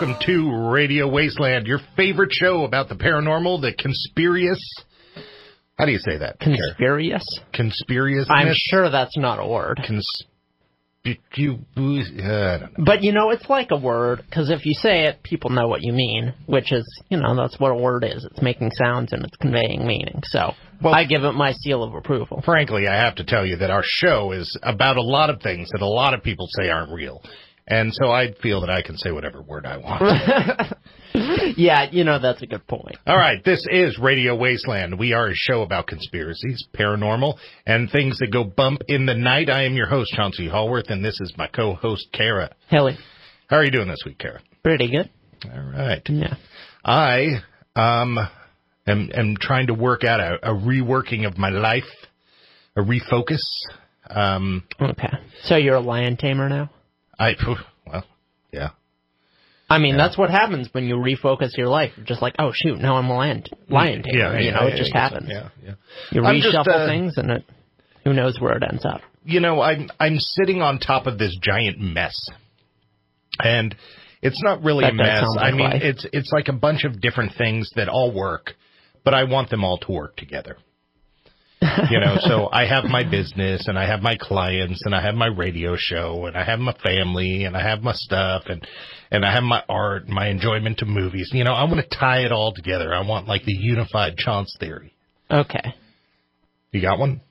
All right, and welcome to Radio Wasteland, your favorite show about the paranormal, the conspirious. How do you say that? Conspirious? Conspirious. I'm sure that's not a word. Cons- you, uh, But you know, it's like a word because if you say it, people know what you mean. Which is, you know, that's what a word is. It's making sounds and it's conveying meaning. So Well- I give it my seal of approval. frankly, I have to tell you that our show is about a lot of things that a lot of people say aren't real. And so I feel that I can say whatever word I want. Yeah, you know, that's a good point. All right, this is Radio Wasteland. We are a show about conspiracies, paranormal, and things that go bump in the night. I am your host, Chauncey Haworth, and this is my co-host, Kara. Hilly, How are you doing this week, Kara? pretty good. All right. Yeah. I um am am trying to work out a, a reworking of my life, a refocus. Um, Okay. So you're a lion tamer now? I well, yeah, I mean, that's what happens when you refocus your life. You're just like, oh shoot, now I'm a lion, lion tamer. yeah, you yeah, know, yeah, it just yeah, happens. Yeah, yeah. You I'm just, reshuffle uh, things, and it, who knows where it ends up. you know, I'm I'm sitting on top of this giant mess, and it's not really That a mess. sound I mean, life. it's it's like a bunch of different things that all work, but I want them all to work together. you know, so I have my business and I have my clients and I have my radio show and I have my family and I have my stuff and and I have my art, my enjoyment of movies. You know, I want to tie it all together. I want like the unified chance theory. Okay. You got one?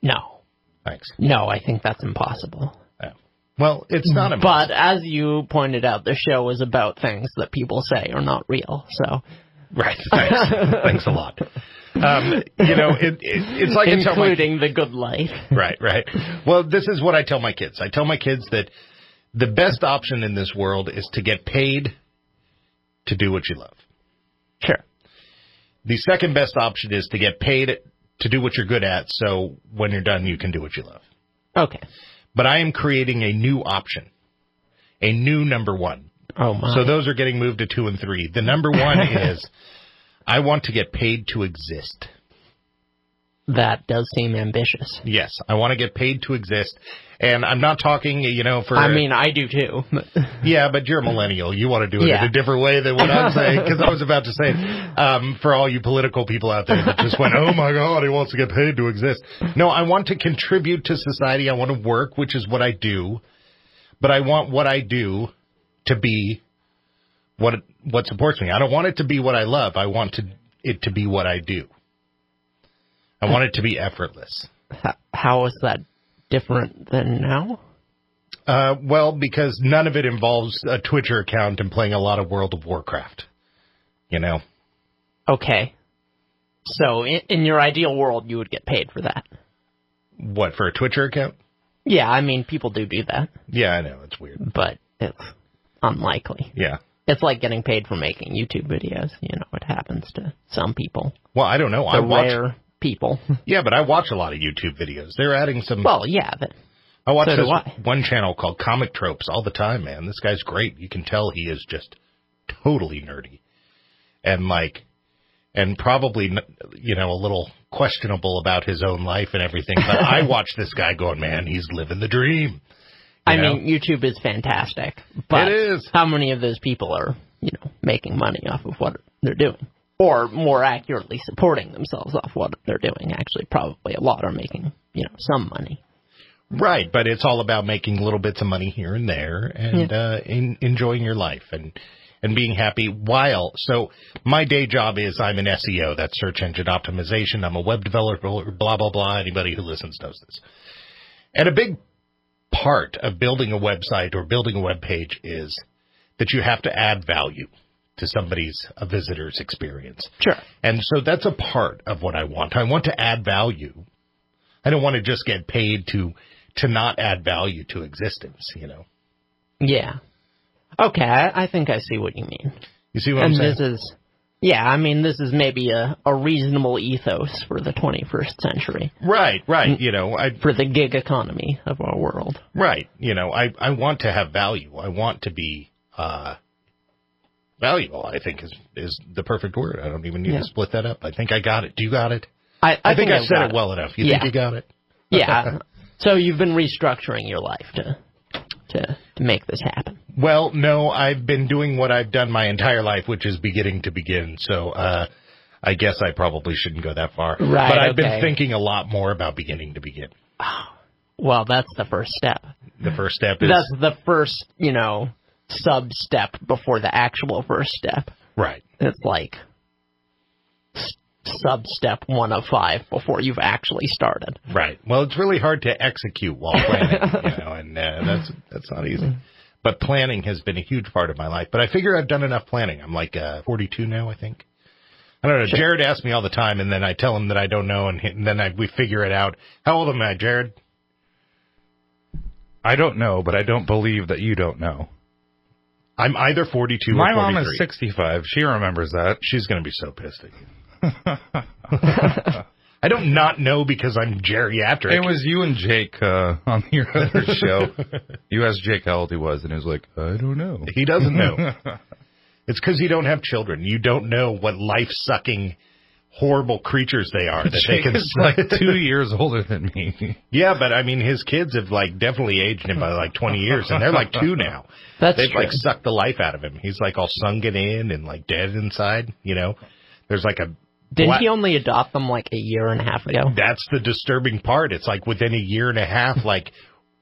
No. Thanks. No, I think that's impossible. Yeah. Well, it's not a But as you pointed out, the show is about things that people say are not real. So, Right. Thanks. Thanks a lot. Um, you know, it, it, it's like I tell my including the good life. right, right. Well, this is what I tell my kids. I tell my kids that the best option in this world is to get paid to do what you love. Sure. The second best option is to get paid to do what you're good at. So when you're done, you can do what you love. Okay. But I am creating a new option, a new number one. Oh my. So those are getting moved to two and three. The number one is I want to get paid to exist. that does seem ambitious. Yes, I want to get paid to exist. And I'm not talking, you know, for. I mean, I do too. yeah, but you're a millennial. You want to do it Yeah. in a different way than what I'm saying. Because I was about to say, um, for all you political people out there that just went, oh my God, he wants to get paid to exist. No, I want to contribute to society. I want to work, which is what I do. But I want what I do to be what what supports me. I don't want it to be what I love. I want to, it to be what I do. I want it to be effortless. How is that different than now? Uh, well, because none of it involves a Twitter account and playing a lot of World of Warcraft. You know? Okay. So, in, in your ideal world, you would get paid for that. What, for a Twitter account? Yeah, I mean, people do do that, Yeah, I know. It's weird. but it's unlikely. Yeah. It's like getting paid for making YouTube videos. You know, it happens to some people. Well, I don't know. I The watch. rare people. Yeah, but I watch a lot of YouTube videos. They're adding some. well, yeah, but I watch so this I. one channel called Comic Tropes all the time, man. This guy's great. You can tell he is just totally nerdy. And like, and probably, you know, a little questionable about his own life and everything. But I watch this guy going, man, he's living the dream. I know? mean, YouTube is fantastic, but It is. how many of those people are, you know, making money off of what they're doing? Or more accurately, supporting themselves off what they're doing. Actually, probably a lot are making, you know, some money. Right, but it's all about making little bits of money here and there and uh, in, enjoying your life and and being happy while. So my day job is I'm an SEO, that's search engine optimization. I'm a web developer, blah blah blah. Anybody who listens knows this. And a big part of building a website or building a web page is that you have to add value to somebody's a visitor's experience. Sure. And so that's a part of what I want. I want to add value. I don't want to just get paid to to not add value to existence, you know. Yeah. Okay, I, I think I see what you mean. You see what and I'm saying? this is, yeah, I mean, this is maybe a, a reasonable ethos for the 21st century, right, right. You know, I for the gig economy of our world. right, you know, I I want to have value. I want to be uh valuable, I think is is the perfect word. I don't even need Yeah. to split that up. I think I got it. Do you got it? I, I, think, I I've said it well enough. You Yeah. think you got it? Yeah. so you've been restructuring your life to to to make this happen. Well, no, I've been doing what I've done my entire life, which is beginning to begin. So, uh, I guess I probably shouldn't go that far. Right, But I've okay. been thinking a lot more about beginning to begin. Well, that's the first step. The first step is That's the first, you know, sub step before the actual first step. right. It's like sub step one of five before you've actually started. Right. Well, it's really hard to execute while planning, you know, and uh, that's that's not easy. But planning has been a huge part of my life. But I figure I've done enough planning. I'm like uh, 42 now, I think. I don't know. Jared asks me all the time, and then I tell him that I don't know, and, and then I, we figure it out. How old am I, Jared? I don't know, but I don't believe that you don't know. I'm either 42 My or 43. mom is 65. She remembers that. She's going to be so pissed at you. I don't not know because I'm geriatric. It was you and Jake uh, on your other show. you asked Jake how old he was, and he was like, I don't know. He doesn't know. it's because you don't have children. You don't know what life sucking, horrible creatures they are that they Jake can. is like two years older than me. yeah, but I mean, his kids have like definitely aged him by like twenty years, and they're like two now. That's They've true. like sucked the life out of him. He's like all sunken in and like dead inside. You know, there's like a. Didn't he only adopt them like a year and a half ago? That's the disturbing part. It's like within a year and a half, like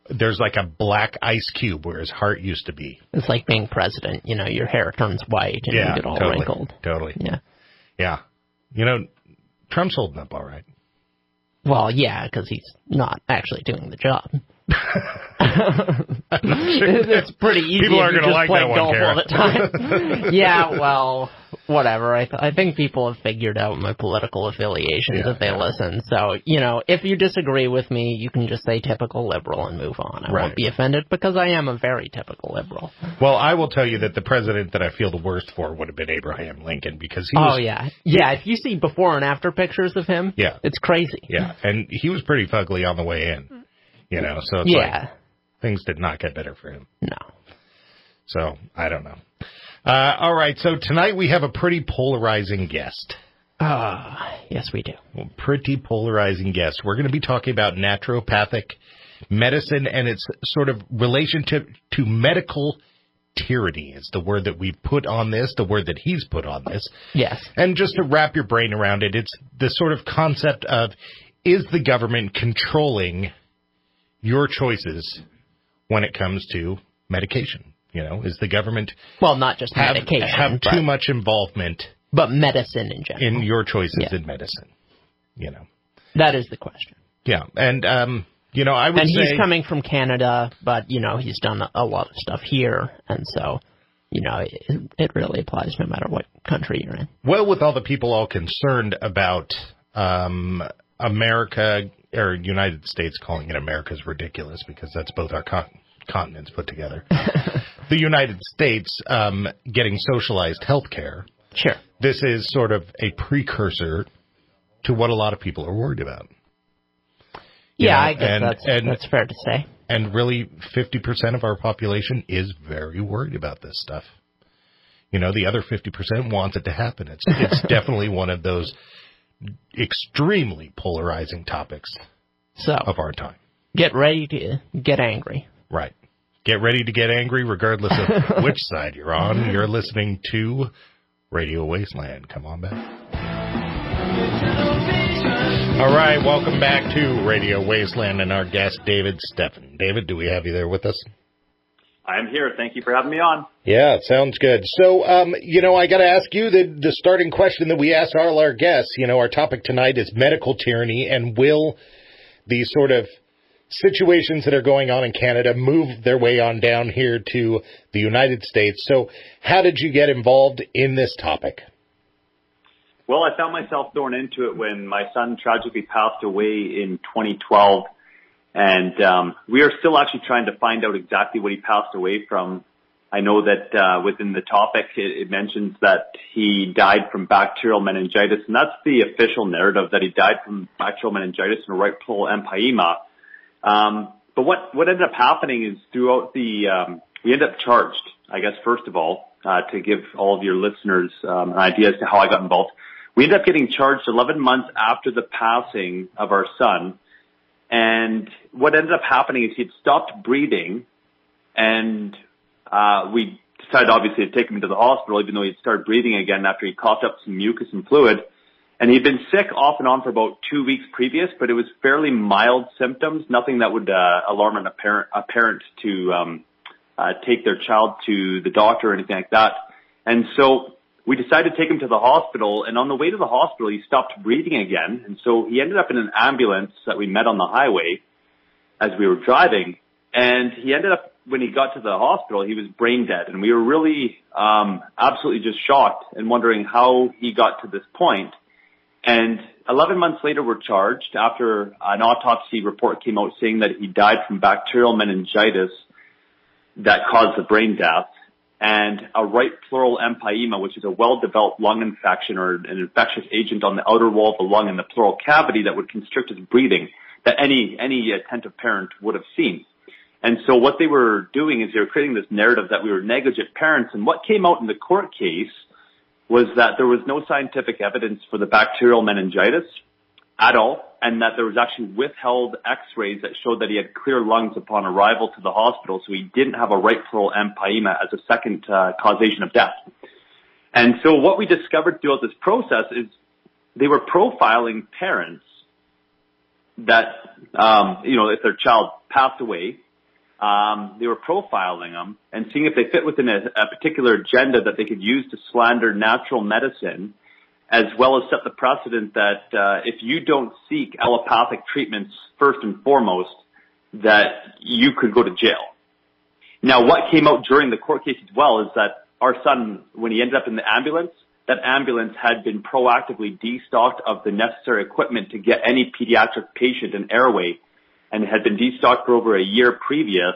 there's like a black ice cube where his heart used to be. It's like being president. You know, your hair turns white and Yeah, you get all totally, wrinkled. totally. Yeah. Yeah, you know, Trump's holding up all right. Well, yeah, because he's not actually doing the job. It's pretty easy. People aren't gonna like play that one, golf all the time. yeah, well, whatever. I, th- I think people have figured out my political affiliations Yeah, if they yeah. listen. So, you know, if you disagree with me, you can just say typical liberal and move on. I Right. won't be offended because I am a very typical liberal. Well, I will tell you that the president that I feel the worst for would have been Abraham Lincoln because he oh, was Oh yeah, yeah. If you see before and after pictures of him, Yeah. it's crazy. yeah, and he was pretty fugly on the way in. You know, so it's Yeah. like things did not get better for him. No. So I don't know. Uh, all right, so tonight we have a pretty polarizing guest. Ah, yes, we do. Well, pretty polarizing guest. We're going to be talking about naturopathic medicine and its sort of relationship to medical tyranny is the word that we put on this, the word that he's put on this. Yes. And just to wrap your brain around it, it's the sort of concept of is the government controlling your choices when it comes to medication? You know, is the government Well, not just have, medication, have but, too much involvement but medicine in general. in your choices Yeah. in medicine? You know, that is the question. yeah, and um, you know, I would And say he's coming from Canada, but you know he's done a, lot of stuff here, and so you know it, it really applies no matter what country you're in. well with all the people all concerned about um, America or United States calling it America is ridiculous because that's both our con- continents put together. the United States um, getting socialized health care. Sure. This is sort of a precursor to what a lot of people are worried about. You Yeah, know, I guess and- that's and- that's fair to say. And really, 50% of our population is very worried about this stuff. You know, the other 50% wants it to happen. It's, it's definitely one of those extremely polarizing topics So of our time. get ready to get angry. Right. Get ready to get angry regardless of which side you're on. You're listening to Radio Wasteland. Come on back. All right, welcome back to Radio Wasteland and our guest, David Stephan. David, do we have you there with us? I'm here. Thank you for having me on. Yeah, sounds good. So, um, you know, I got to ask you the the starting question that we ask all our guests. You know, our topic tonight is medical tyranny, and will these sort of situations that are going on in Canada move their way on down here to the United States? So, how did you get involved in this topic? Well, I found myself thrown into it when my son tragically passed away in 2012. And um, we are still actually trying to find out exactly what he passed away from. I know that uh, within the topic, it, it mentions that he died from bacterial meningitis, and that's the official narrative that he died from bacterial meningitis and right pleural empyema. Um, but what what ended up happening is throughout the um, we ended up charged. I guess first of all, uh, to give all of your listeners um, an idea as to how I got involved, we ended up getting charged 11 months after the passing of our son. And what ended up happening is he'd stopped breathing and uh, we decided obviously to take him to the hospital, even though he'd started breathing again after he coughed up some mucus and fluid. And he'd been sick off and on for about two weeks previous, but it was fairly mild symptoms, nothing that would uh, alarm an parent, a parent to um, uh, take their child to the doctor or anything like that. And so we decided to take him to the hospital. And on the way to the hospital, he stopped breathing again. And so he ended up in an ambulance that we met on the highway as we were driving. And he ended up, when he got to the hospital, he was brain dead. And we were really um, absolutely just shocked and wondering how he got to this point. And 11 months later, we're charged after an autopsy report came out saying that he died from bacterial meningitis that caused the brain death and a right pleural empyema, which is a well-developed lung infection or an infectious agent on the outer wall of the lung and the pleural cavity that would constrict his breathing that any, any attentive parent would have seen. And so what they were doing is they were creating this narrative that we were negligent parents. And what came out in the court case was that there was no scientific evidence for the bacterial meningitis at all, and that there was actually withheld x-rays that showed that he had clear lungs upon arrival to the hospital, so he didn't have a right pleural empyema as a second uh, causation of death. And so what we discovered throughout this process is they were profiling parents that, um, you know, if their child passed away, um, they were profiling them and seeing if they fit within a, a particular agenda that they could use to slander natural medicine, as well as set the precedent that uh, if you don't seek allopathic treatments first and foremost, that you could go to jail. Now, what came out during the court case as well is that our son, when he ended up in the ambulance, that ambulance had been proactively destocked of the necessary equipment to get any pediatric patient an airway and had been destocked for over a year previous.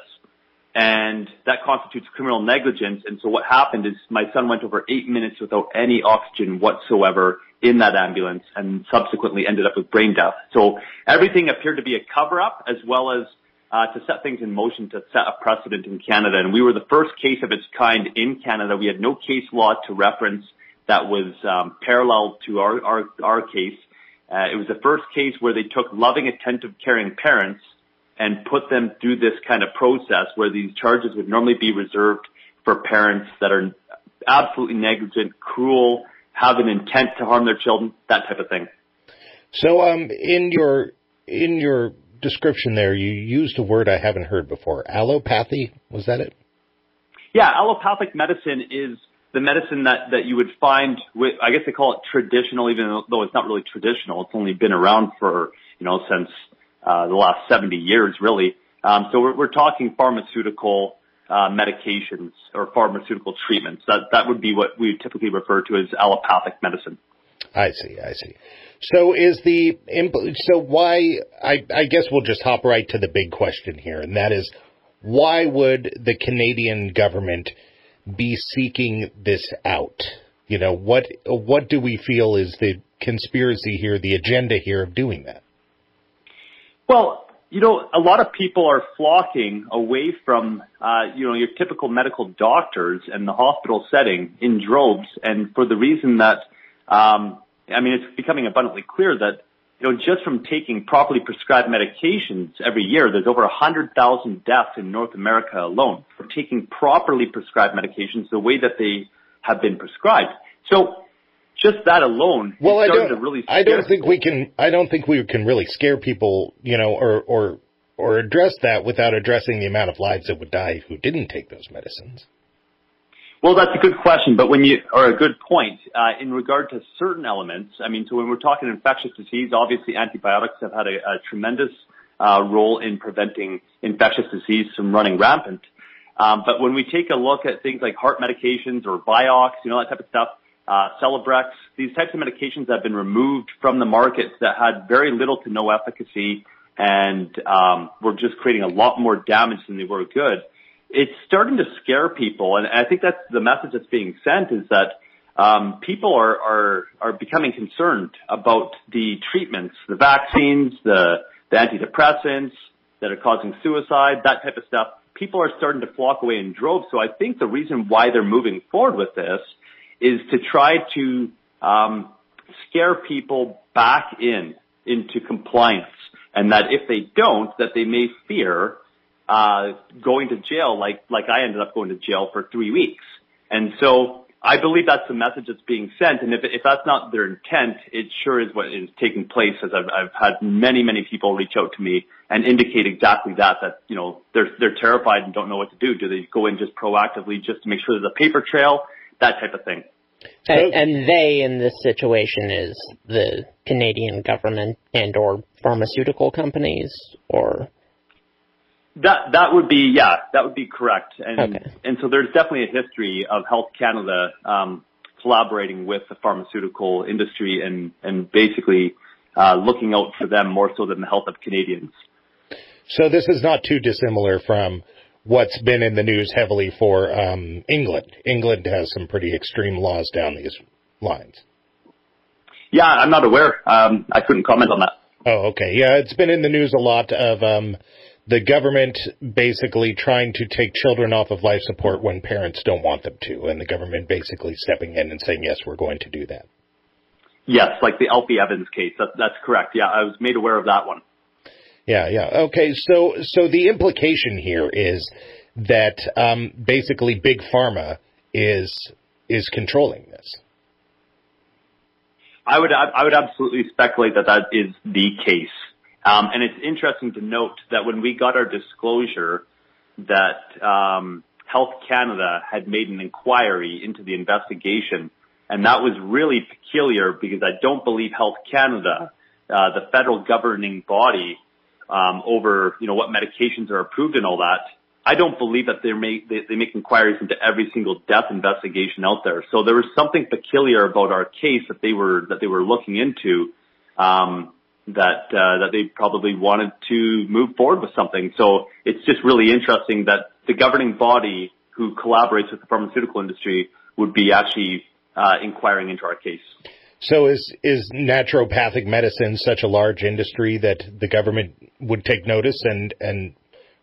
And that constitutes criminal negligence. And so what happened is my son went over eight minutes without any oxygen whatsoever in that ambulance and subsequently ended up with brain death. So everything appeared to be a cover up as well as uh, to set things in motion to set a precedent in Canada. And we were the first case of its kind in Canada. We had no case law to reference that was um, parallel to our, our, our case. Uh, it was the first case where they took loving, attentive, caring parents and put them through this kind of process where these charges would normally be reserved for parents that are absolutely negligent, cruel, have an intent to harm their children, that type of thing. So, um, in your in your description there, you used a word I haven't heard before. Allopathy was that it? Yeah, allopathic medicine is the medicine that, that you would find with, I guess they call it traditional, even though it's not really traditional. It's only been around for, you know, since, uh, the last 70 years, really. Um, so we're, we're talking pharmaceutical, uh, medications or pharmaceutical treatments. That, that would be what we typically refer to as allopathic medicine. I see, I see. So is the, so why, I, I guess we'll just hop right to the big question here, and that is, why would the Canadian government be seeking this out? You know, what what do we feel is the conspiracy here, the agenda here of doing that? Well, you know, a lot of people are flocking away from, uh, you know, your typical medical doctors and the hospital setting in droves, and for the reason that, um, I mean, it's becoming abundantly clear that you know, just from taking properly prescribed medications every year, there's over 100,000 deaths in North America alone for taking properly prescribed medications the way that they have been prescribed. So just that alone well, I don't, really I don't think we can I don't think we can really scare people, you know, or or or address that without addressing the amount of lives that would die who didn't take those medicines. Well, that's a good question, but when you, or a good point, uh, in regard to certain elements, I mean, so when we're talking infectious disease, obviously antibiotics have had a, a tremendous uh, role in preventing infectious disease from running rampant. Um, but when we take a look at things like heart medications or Vioxx, you know, that type of stuff, uh, Celebrex, these types of medications have been removed from the markets that had very little to no efficacy and um, were just creating a lot more damage than they were good it's starting to scare people, and I think that's the message that's being sent is that um, people are, are are becoming concerned about the treatments, the vaccines, the the antidepressants that are causing suicide, that type of stuff. People are starting to flock away in droves. So I think the reason why they're moving forward with this is to try to um, scare people back in into compliance, and that if they don't, that they may fear uh, going to jail like like I ended up going to jail for three weeks. And so I believe that's the message that's being sent. And if if that's not their intent, it sure is what is taking place. As I've I've had many many people reach out to me and indicate exactly that that you know they're they're terrified and don't know what to do. Do they go in just proactively just to make sure there's a paper trail, that type of thing. And, and they in this situation is the Canadian government and or pharmaceutical companies or that that would be yeah, that would be correct. And Okay. and so there's definitely a history of Health Canada um, collaborating with the pharmaceutical industry and and basically uh, looking out for them more so than the health of Canadians. So this is not too dissimilar from what's been in the news heavily for um, England. England has some pretty extreme laws down these lines. Yeah, I'm not aware. Um, I couldn't comment on that. Oh, okay. Yeah, it's been in the news a lot of um, the government basically trying to take children off of life support when parents don't want them to, and the government basically stepping in and saying, yes, we're going to do that. Yes, like the Alfie Evans case. That, that's correct. Yeah, I was made aware of that one. Yeah, yeah. Okay, so so the implication here is that um, basically big pharma is is controlling this. I would I would absolutely speculate that that is the case. Um, and it's interesting to note that when we got our disclosure that um, Health Canada had made an inquiry into the investigation, and that was really peculiar because I don't believe Health Canada, uh, the federal governing body um, over you know what medications are approved and all that, I don't believe that they make they, they make inquiries into every single death investigation out there. So there was something peculiar about our case that they were that they were looking into um, that uh, that they probably wanted to move forward with something. So it's just really interesting that the governing body who collaborates with the pharmaceutical industry would be actually uh, inquiring into our case. So is is naturopathic medicine such a large industry that the government would take notice and and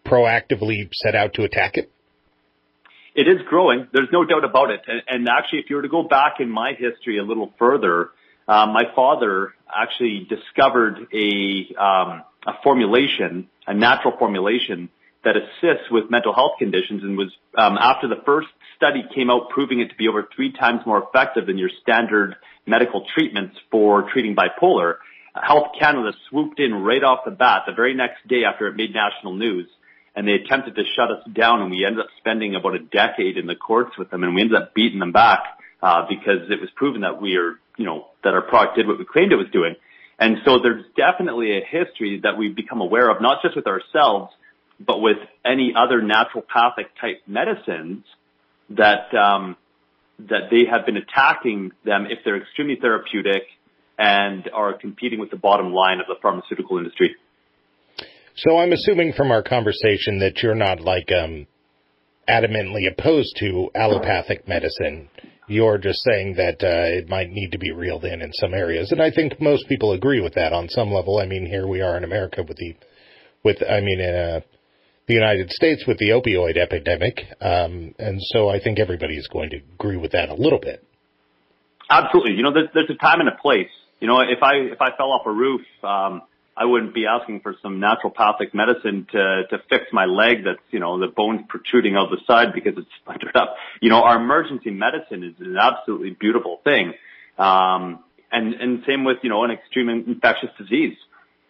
proactively set out to attack it? It is growing. There's no doubt about it. And, and actually, if you were to go back in my history a little further, uh, my father actually discovered a um, a formulation, a natural formulation that assists with mental health conditions, and was um, after the first study came out proving it to be over three times more effective than your standard medical treatments for treating bipolar. Health Canada swooped in right off the bat the very next day after it made national news and they attempted to shut us down and we ended up spending about a decade in the courts with them and we ended up beating them back uh, because it was proven that we are, you know, that our product did what we claimed it was doing. And so there's definitely a history that we've become aware of, not just with ourselves, but with any other naturopathic type medicines that, um, that they have been attacking them if they're extremely therapeutic and are competing with the bottom line of the pharmaceutical industry. So I'm assuming from our conversation that you're not like um, adamantly opposed to allopathic medicine. You're just saying that uh, it might need to be reeled in in some areas, and I think most people agree with that on some level. I mean, here we are in America with the, with I mean, in uh, the United States with the opioid epidemic, um, and so I think everybody is going to agree with that a little bit. Absolutely. You know, there's, there's a time and a place. You know, if I if I fell off a roof, um, I wouldn't be asking for some naturopathic medicine to to fix my leg that's you know the bones protruding out the side because it's splintered up. You know, our emergency medicine is an absolutely beautiful thing. Um, and and same with you know an extreme infectious disease.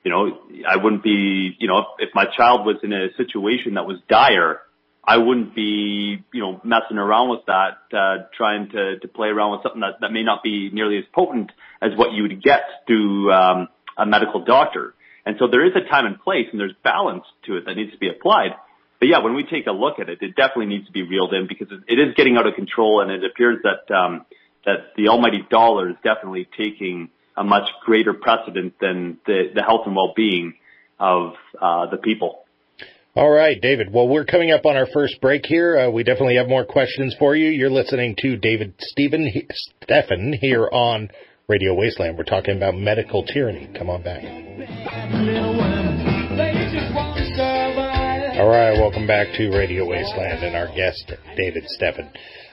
You know, I wouldn't be you know if, my child was in a situation that was dire, I wouldn't be, you know, messing around with that, uh, trying to, to play around with something that, that may not be nearly as potent as what you would get through, um, a medical doctor. And so there is a time and place and there's balance to it that needs to be applied. But yeah, when we take a look at it, it definitely needs to be reeled in because it is getting out of control and it appears that, um, that the almighty dollar is definitely taking a much greater precedent than the, the health and well-being of, uh, the people. All right, David. Well, we're coming up on our first break here. Uh, we definitely have more questions for you. You're listening to David Stephen Stephan here on Radio Wasteland. We're talking about medical tyranny. Come on back. All right, welcome back to Radio Wasteland and our guest, David Stephan.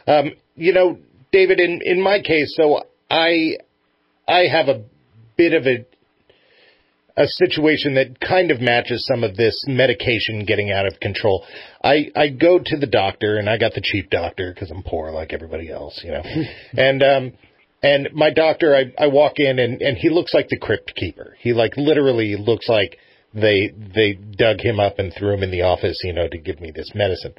Um, you know, David, in, in my case, so I I have a bit of a a situation that kind of matches some of this medication getting out of control. I I go to the doctor and I got the cheap doctor because I'm poor like everybody else, you know. and um and my doctor I I walk in and and he looks like the crypt keeper. He like literally looks like they they dug him up and threw him in the office, you know, to give me this medicine.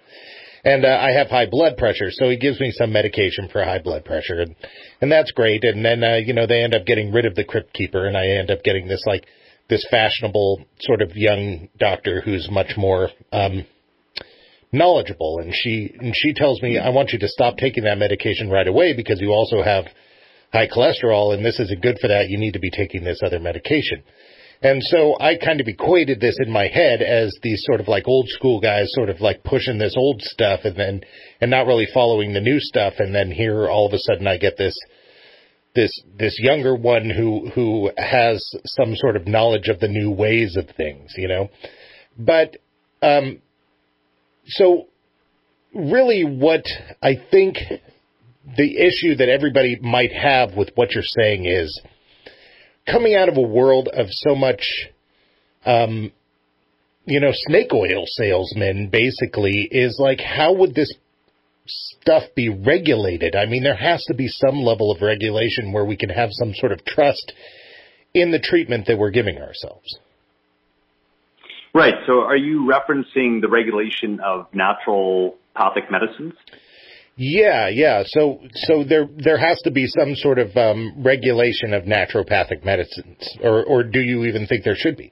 And uh, I have high blood pressure, so he gives me some medication for high blood pressure, and and that's great. And then uh, you know they end up getting rid of the crypt keeper, and I end up getting this like this fashionable sort of young doctor who's much more um, knowledgeable, and she and she tells me I want you to stop taking that medication right away because you also have high cholesterol, and this isn't good for that. You need to be taking this other medication. And so I kind of equated this in my head as these sort of like old school guys sort of like pushing this old stuff and then and not really following the new stuff and then here all of a sudden I get this this this younger one who who has some sort of knowledge of the new ways of things, you know. But um so really what I think the issue that everybody might have with what you're saying is coming out of a world of so much, um, you know, snake oil salesmen basically is like, how would this stuff be regulated? I mean, there has to be some level of regulation where we can have some sort of trust in the treatment that we're giving ourselves. Right. So are you referencing the regulation of natural naturopathic medicines? Yeah, yeah. So, so there there has to be some sort of um, regulation of naturopathic medicines, or or do you even think there should be?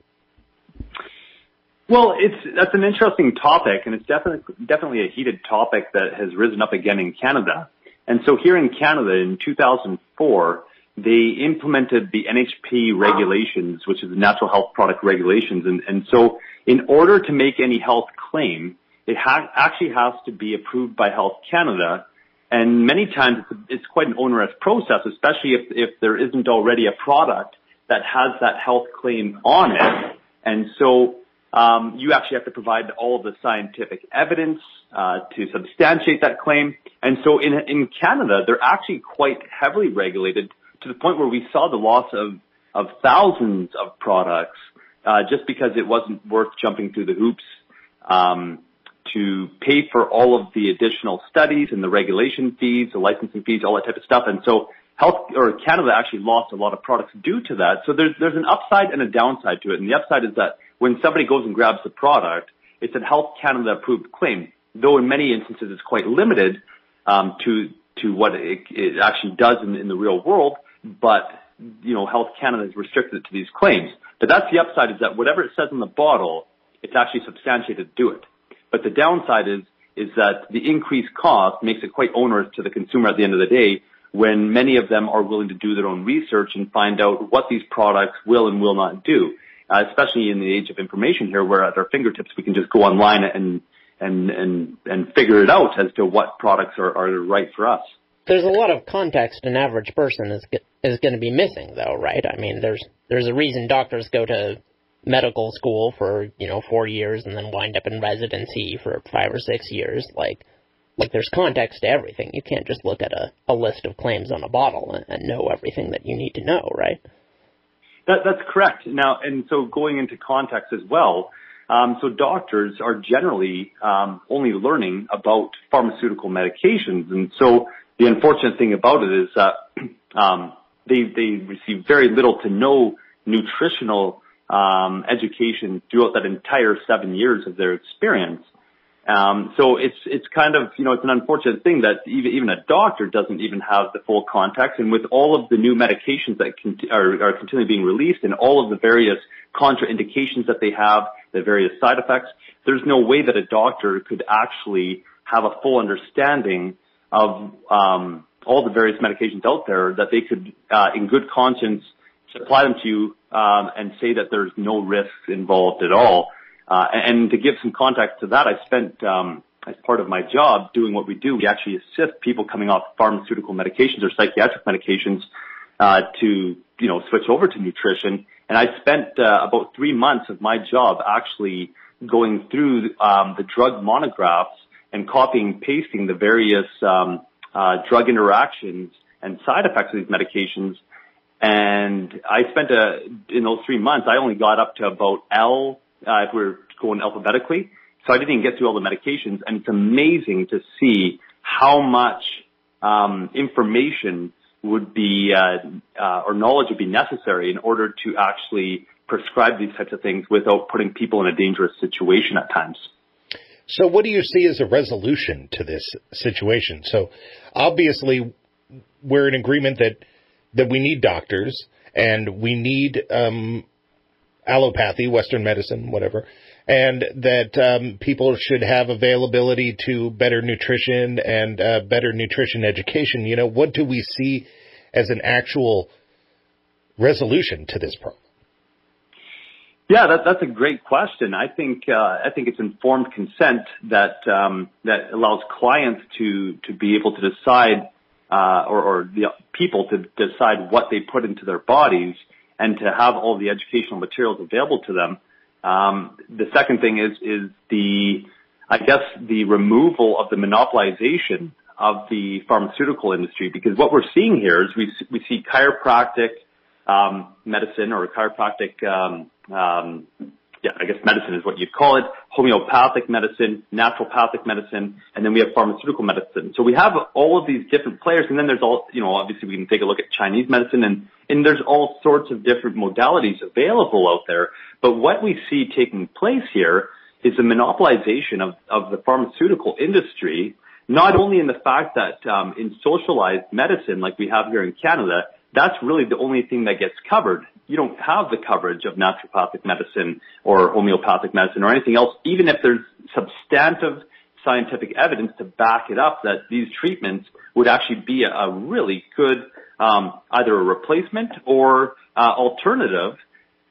Well, it's that's an interesting topic, and it's definitely definitely a heated topic that has risen up again in Canada. And so here in Canada in 2004, they implemented the NHP regulations, which is the Natural Health Product Regulations. And, and so in order to make any health claim, it ha- actually has to be approved by Health Canada. And many times it's, it's quite an onerous process, especially if, if there isn't already a product that has that health claim on it. And so um, you actually have to provide all of the scientific evidence uh, to substantiate that claim. And so in, in Canada, they're actually quite heavily regulated to the point where we saw the loss of, of thousands of products uh, just because it wasn't worth jumping through the hoops um, to pay for all of the additional studies and the regulation fees, the licensing fees, all that type of stuff. And so health or Canada actually lost a lot of products due to that. So there's there's an upside and a downside to it. And the upside is that when somebody goes and grabs the product, it's a Health Canada approved claim, though in many instances it's quite limited um, to to what it, it actually does in, in the real world. But you know, Health Canada has restricted it to these claims. But that's the upside is that whatever it says on the bottle, it's actually substantiated to do it. But the downside is is that the increased cost makes it quite onerous to the consumer at the end of the day when many of them are willing to do their own research and find out what these products will and will not do. Uh, especially in the age of information here, where at our fingertips we can just go online and and and and figure it out as to what products are, are right for us. There's a lot of context an average person is is going to be missing, though, right? I mean, there's there's a reason doctors go to medical school for you know four years and then wind up in residency for five or six years like like there's context to everything. You can't just look at a, a list of claims on a bottle and, and know everything that you need to know right? That, that's correct. Now and so going into context as well um, so doctors are generally um, only learning about pharmaceutical medications. And so the unfortunate thing about it is that um, they they receive very little to no nutritional um, education throughout that entire seven years of their experience. Um, so it's it's kind of you know it's an unfortunate thing that even even a doctor doesn't even have the full context, and with all of the new medications that con- are, are continually being released, and all of the various contraindications that they have, the various side effects, there's no way that a doctor could actually have a full understanding of um, all the various medications out there that they could, uh, in good conscience, supply them to you um, and say that there's no risks involved at all. Uh, and to give some context to that, I spent um, as part of my job doing what we do. We actually assist people coming off pharmaceutical medications or psychiatric medications uh, to you know switch over to nutrition. And I spent uh, about three months of my job actually going through um, the drug monographs and copying and pasting the various um, uh, drug interactions and side effects of these medications And I spent a, in those three months, I only got up to about L, uh, if we are going alphabetically. So I didn't even get through all the medications. And it's amazing to see how much, um, information would be, uh, uh, or knowledge would be necessary in order to actually prescribe these types of things without putting people in a dangerous situation at times. So, what do you see as a resolution to this situation? So, obviously, we're in agreement that that we need doctors and we need um, allopathy, Western medicine, whatever, and that um, people should have availability to better nutrition and uh, better nutrition education. You know, what do we see as an actual resolution to this problem? Yeah, that, that's a great question. I think uh, I think it's informed consent that um, that allows clients to to be able to decide, uh, or, or the people to decide what they put into their bodies, and to have all the educational materials available to them. Um, the second thing is is the I guess the removal of the monopolization of the pharmaceutical industry, because what we're seeing here is we we see chiropractic um, medicine or chiropractic, um, um, yeah, I guess medicine is what you'd call it, homeopathic medicine, naturopathic medicine, and then we have pharmaceutical medicine. So we have all of these different players, and then there's all, you know, obviously we can take a look at Chinese medicine, and, and there's all sorts of different modalities available out there. But what we see taking place here is the monopolization of, of the pharmaceutical industry, not only in the fact that um, in socialized medicine like we have here in Canada, that's really the only thing that gets covered. You don't have the coverage of naturopathic medicine or homeopathic medicine or anything else, even if there's substantive scientific evidence to back it up that these treatments would actually be a, really good um, either a replacement or uh, alternative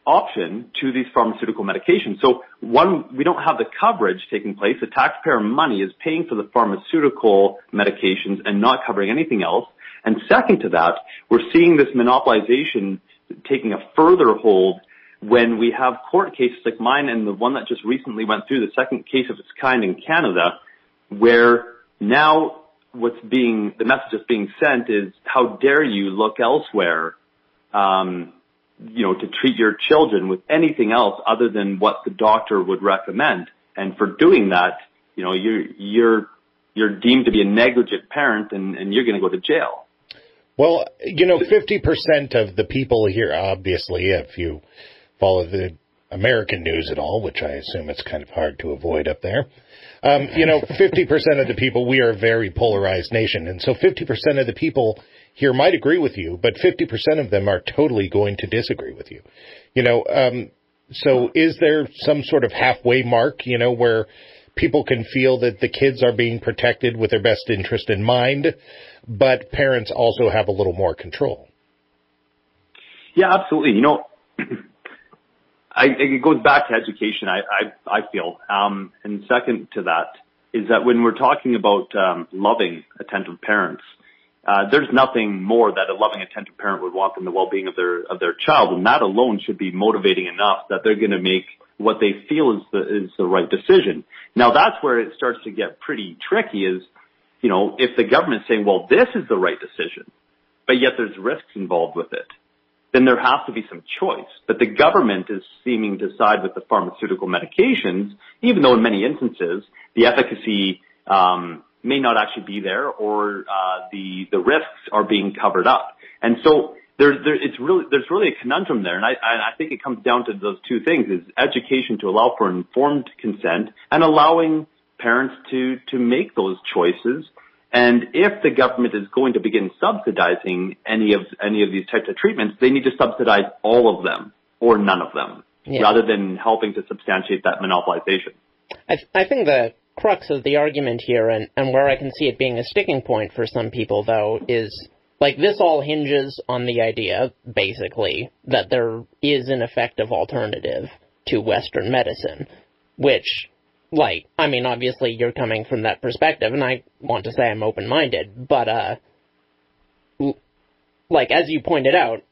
option to these pharmaceutical medications. So one, we don't have the coverage taking place. The taxpayer money is paying for the pharmaceutical medications and not covering anything else. And second to that, we're seeing this monopolization taking a further hold when we have court cases like mine and the one that just recently went through, the second case of its kind in Canada, where now what's being, the message that's being sent is, how dare you look elsewhere, um, you know, to treat your children with anything else other than what the doctor would recommend. And for doing that, you know, you're, you're, you're deemed to be a negligent parent and, and you're going to go to jail. Well, you know, 50% of the people here, obviously, if you follow the American news at all, which I assume it's kind of hard to avoid up there, um, you know, 50% of the people, we are a very polarized nation. And so 50% of the people here might agree with you, but 50% of them are totally going to disagree with you. You know, um, so is there some sort of halfway mark, you know, where people can feel that the kids are being protected with their best interest in mind, but parents also have a little more control. Yeah, absolutely. You know, I, it goes back to education. I I, I feel, um, and second to that is that when we're talking about um, loving, attentive parents, uh, there's nothing more that a loving, attentive parent would want than the well-being of their of their child, and that alone should be motivating enough that they're going to make what they feel is the is the right decision. Now that's where it starts to get pretty tricky. Is you know, if the government's saying, well, this is the right decision, but yet there's risks involved with it, then there has to be some choice. But the government is seeming to side with the pharmaceutical medications, even though in many instances the efficacy um, may not actually be there, or uh, the the risks are being covered up. And so there's there, it's really there's really a conundrum there, and I I think it comes down to those two things: is education to allow for informed consent and allowing parents to, to make those choices. And if the government is going to begin subsidizing any of, any of these types of treatments, they need to subsidize all of them or none of them yeah. rather than helping to substantiate that monopolization. I, th- I think the crux of the argument here and, and where I can see it being a sticking point for some people though is like this all hinges on the idea, basically, that there is an effective alternative to Western medicine, which like, I mean, obviously you're coming from that perspective, and I want to say I'm open-minded, but, uh, like, as you pointed out,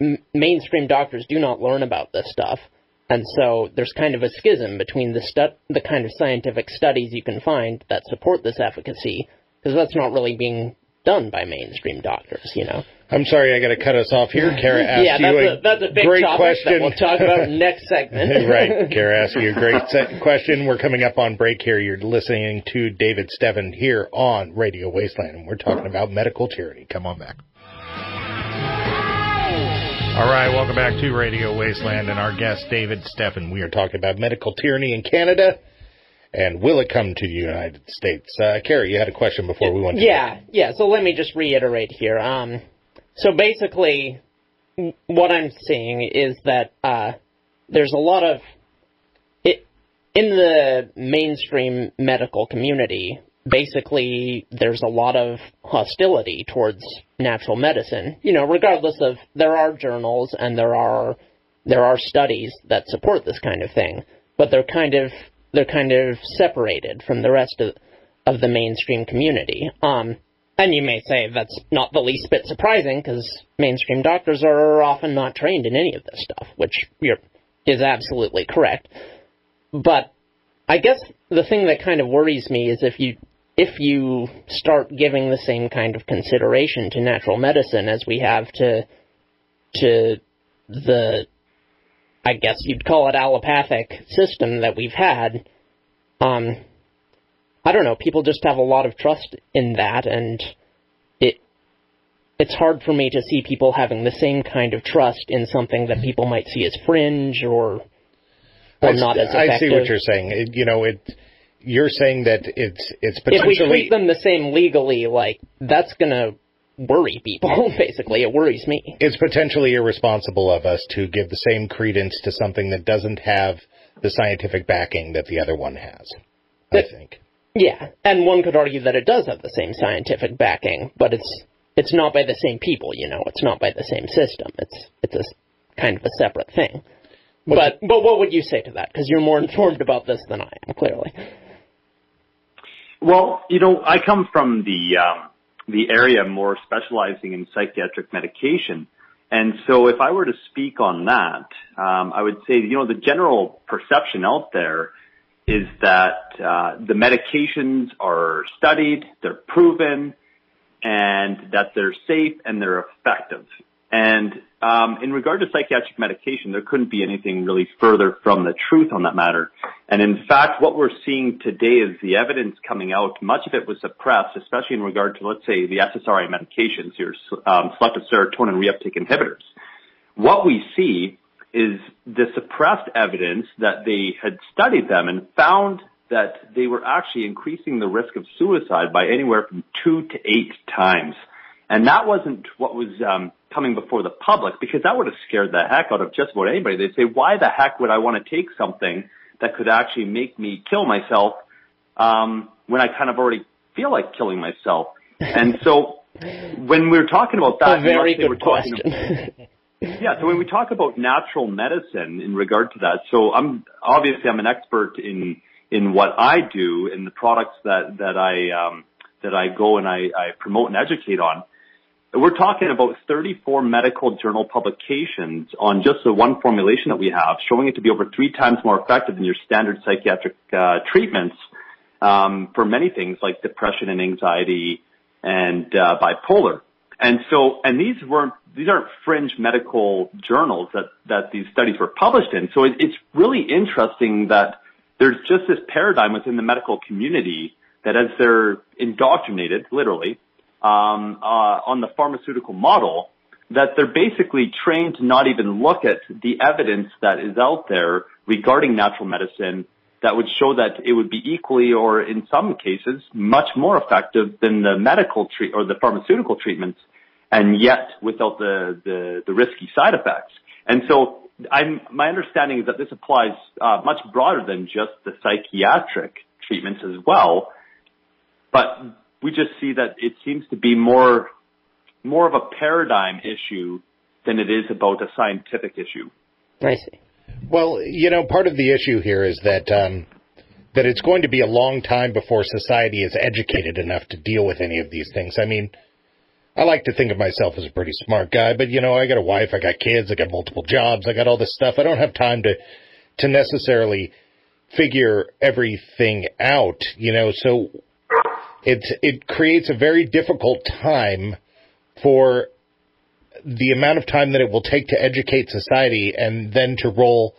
m- mainstream doctors do not learn about this stuff, and so there's kind of a schism between the stu- the kind of scientific studies you can find that support this efficacy, because that's not really being done by mainstream doctors. You know. I'm sorry, I got to cut us off here. Kara asked yeah, that's you a, that's a big great topic question. that we'll talk about next segment. right, Kara asked you a great se- question. We're coming up on break here. You're listening to David Stephan here on Radio Wasteland, and we're talking about medical tyranny. Come on back. All right, welcome back to Radio Wasteland and our guest David Stephan. We are talking about medical tyranny in Canada and will it come to the United States? Uh, Carrie, you had a question before we went. To yeah, yeah. So let me just reiterate here. Um, so basically, what I'm seeing is that uh, there's a lot of it in the mainstream medical community. Basically, there's a lot of hostility towards natural medicine. You know, regardless of there are journals and there are there are studies that support this kind of thing, but they're kind of they're kind of separated from the rest of of the mainstream community. Um, and you may say that's not the least bit surprising because mainstream doctors are often not trained in any of this stuff, which is absolutely correct. But I guess the thing that kind of worries me is if you if you start giving the same kind of consideration to natural medicine as we have to to the I guess you'd call it allopathic system that we've had, um, I don't know, people just have a lot of trust in that and it it's hard for me to see people having the same kind of trust in something that people might see as fringe or or I, not as effective. I see what you're saying. It, you know, it you're saying that it's it's potentially if we treat them the same legally, like that's gonna worry people. Basically, it worries me. It's potentially irresponsible of us to give the same credence to something that doesn't have the scientific backing that the other one has. I think. Yeah, and one could argue that it does have the same scientific backing, but it's it's not by the same people. You know, it's not by the same system. It's it's a kind of a separate thing. What's but but what would you say to that? Because you're more informed about this than I am, clearly. Well, you know, I come from the um, the area more specializing in psychiatric medication. And so if I were to speak on that, um, I would say, you know, the general perception out there is that uh, the medications are studied, they're proven, and that they're safe and they're effective. And um, in regard to psychiatric medication, there couldn't be anything really further from the truth on that matter. And in fact, what we're seeing today is the evidence coming out. Much of it was suppressed, especially in regard to, let's say, the SSRI medications, your um, selective serotonin reuptake inhibitors. What we see is the suppressed evidence that they had studied them and found that they were actually increasing the risk of suicide by anywhere from two to eight times. And that wasn't what was um, coming before the public because that would have scared the heck out of just about anybody. They'd say, why the heck would I want to take something that could actually make me kill myself um, when I kind of already feel like killing myself? And so when we are talking about that, a very good question. yeah, so when we talk about natural medicine in regard to that, so I'm obviously I'm an expert in in what I do in the products that that I um, that I go and I, I promote and educate on. We're talking about 34 medical journal publications on just the one formulation that we have, showing it to be over three times more effective than your standard psychiatric uh, treatments um, for many things like depression and anxiety and uh, bipolar. And so, and these weren't these aren't fringe medical journals that that these studies were published in. So it, it's really interesting that there's just this paradigm within the medical community that as they're indoctrinated, literally, um, uh, on the pharmaceutical model that they're basically trained to not even look at the evidence that is out there regarding natural medicine that would show that it would be equally or in some cases much more effective than the medical treat or the pharmaceutical treatments and yet without the, the, the risky side effects. And so I'm, my understanding is that this applies uh, much broader than just the psychiatric treatments as well. But we just see that it seems to be more more of a paradigm issue than it is about a scientific issue. I see. Well, you know, part of the issue here is that um, that it's going to be a long time before society is educated enough to deal with any of these things. I mean, I like to think of myself as a pretty smart guy, but you know, I got a wife, I got kids, I got multiple jobs, I got all this stuff. I don't have time to to necessarily figure everything out, you know. So it it creates a very difficult time for the amount of time that it will take to educate society and then to roll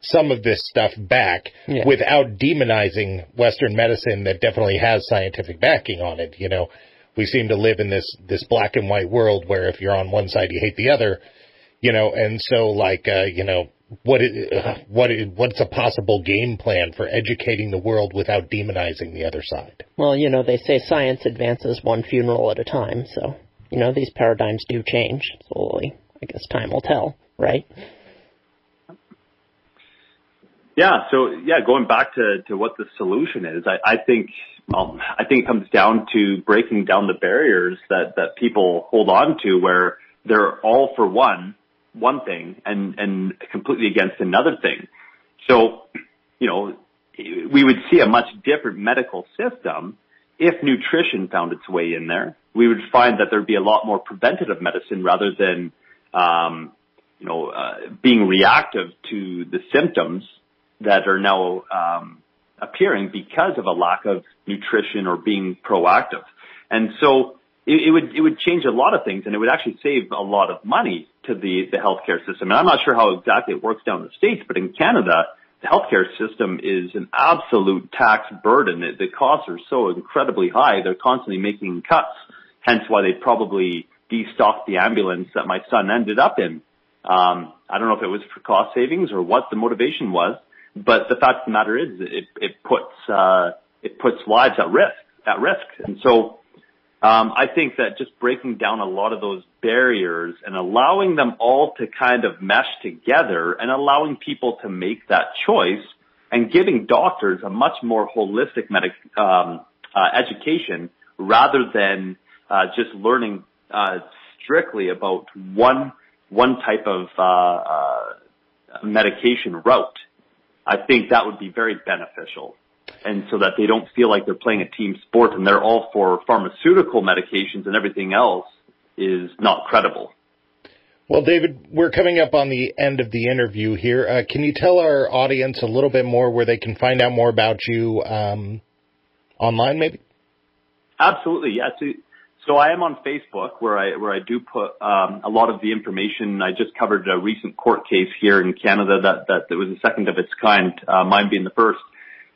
some of this stuff back Yeah. without demonizing Western medicine that definitely has scientific backing on it. You know, we seem to live in this this black and white world where if you're on one side you hate the other. You know, and so like uh, you know what it, uh, what it, what's a possible game plan for educating the world without demonizing the other side? Well, you know, they say science advances one funeral at a time, so, you know, these paradigms do change slowly. I guess time will tell, right? Yeah. So yeah, going back to, to what the solution is, I, I think um, I think it comes down to breaking down the barriers that, that people hold on to where they're all for one one thing and, and completely against another thing. So, you know, we would see a much different medical system if nutrition found its way in there. We would find that there'd be a lot more preventative medicine rather than, um, you know, uh, being reactive to the symptoms that are now um, appearing because of a lack of nutrition or being proactive. And so it, it would it would change a lot of things, and it would actually save a lot of money to the the healthcare system. And I'm not sure how exactly it works down in the states, but in Canada, the healthcare system is an absolute tax burden. The, the costs are so incredibly high; they're constantly making cuts. Hence, why they probably destocked the ambulance that my son ended up in. Um, I don't know if it was for cost savings or what the motivation was, but the fact of the matter is, it, it puts uh, it puts lives at risk at risk, and so um, I think that just breaking down a lot of those barriers and allowing them all to kind of mesh together and allowing people to make that choice and giving doctors a much more holistic medic um, uh, education rather than uh, just learning uh, strictly about one one type of uh, uh, medication route. I think that would be very beneficial and so that they don't feel like they're playing a team sport and they're all for pharmaceutical medications and everything else is not credible. Well, David, we're coming up on the end of the interview here. Uh, can you tell our audience a little bit more where they can find out more about you um, online, maybe? Absolutely, yes. So, so I am on Facebook where I where I do put um, a lot of the information. I just covered a recent court case here in Canada that that, that was the second of its kind, uh, mine being the first.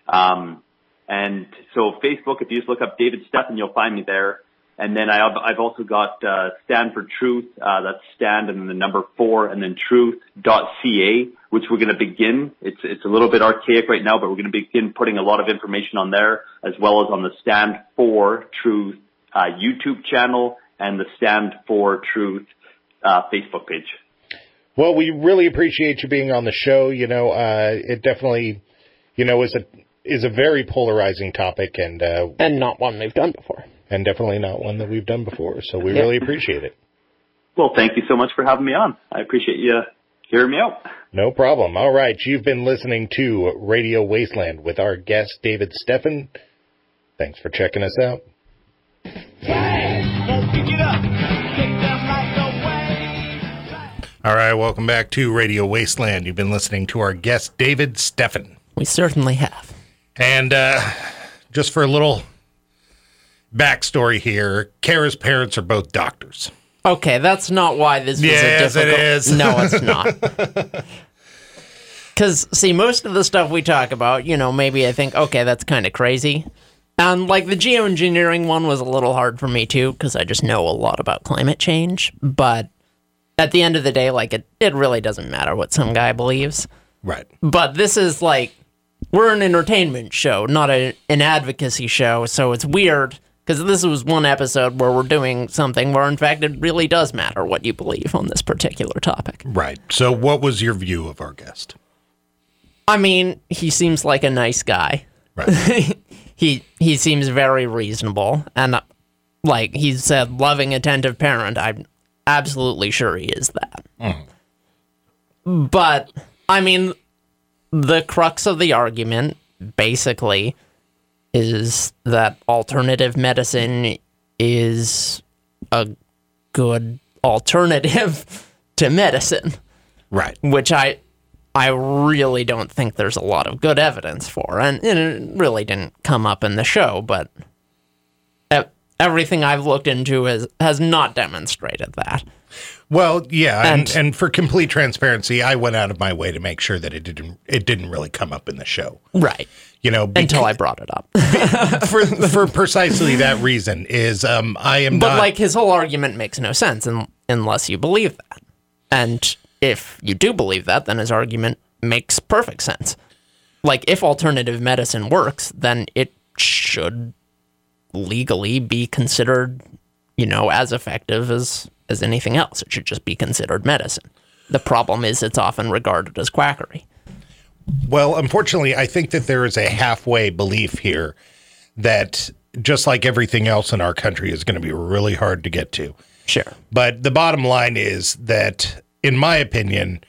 Um, and so Facebook, if you just look up David Stephan, you'll find me there. And then I have, I've also got uh, Stand for Truth. Uh, that's Stand and then the number four and then Truth.ca, which we're going to begin. It's it's a little bit archaic right now, but we're going to begin putting a lot of information on there, as well as on the Stand for Truth uh, YouTube channel and the Stand for Truth uh, Facebook page. Well, we really appreciate you being on the show. You know, uh, it definitely, you know, is a is a very polarizing topic, and uh, And not one we've done before. and definitely not one that we've done before. So we Yeah. really appreciate it. Well, thank you so much for having me on. I appreciate you hearing me out. No problem. All right, you've been listening to Radio Wasteland with our guest David Stephan. Thanks for checking us out. All right, welcome back to Radio Wasteland. You've been listening to our guest David Stephan. We certainly have. And uh, just for a little backstory here, Kara's parents are both doctors. Okay, that's not why this was Yes, a difficult. is. No, it's not. Because see, most of the stuff we talk about, you know, maybe I think, okay, that's kind of crazy. And like the geoengineering one was a little hard for me too, because I just know a lot about climate change. But at the end of the day, like it, it really doesn't matter what some guy believes. Right. But this is like we're an entertainment show, not a, an advocacy show. So it's weird because this was one episode where we're doing something where, in fact, it really does matter what you believe on this particular topic. Right. So, what was your view of our guest? I mean, he seems like a nice guy. Right. he he seems very reasonable, and uh, like he said, loving, attentive parent. I'm absolutely sure he is that. But I mean, the crux of the argument basically is that alternative medicine is a good alternative to medicine, right. which I I really don't think there's a lot of good evidence for, and, and it really didn't come up in the show, but everything I've looked into has has not demonstrated that. Well, yeah, and, And- and for complete transparency, I went out of my way to make sure that it didn't it didn't really come up in the show. Right. You know, Until I brought it up. for for precisely that reason is um I am But not like his whole argument makes no sense un- unless you believe that. And if you do believe that, then his argument makes perfect sense. Like if alternative medicine works, then it should legally be considered, you know, as effective as as anything else. It should just be considered medicine. The problem is it's often regarded as quackery. Well, unfortunately, I think that there is a halfway belief here that just like everything else in our country is going to be really hard to get to. Sure. But the bottom line is that, in my opinion,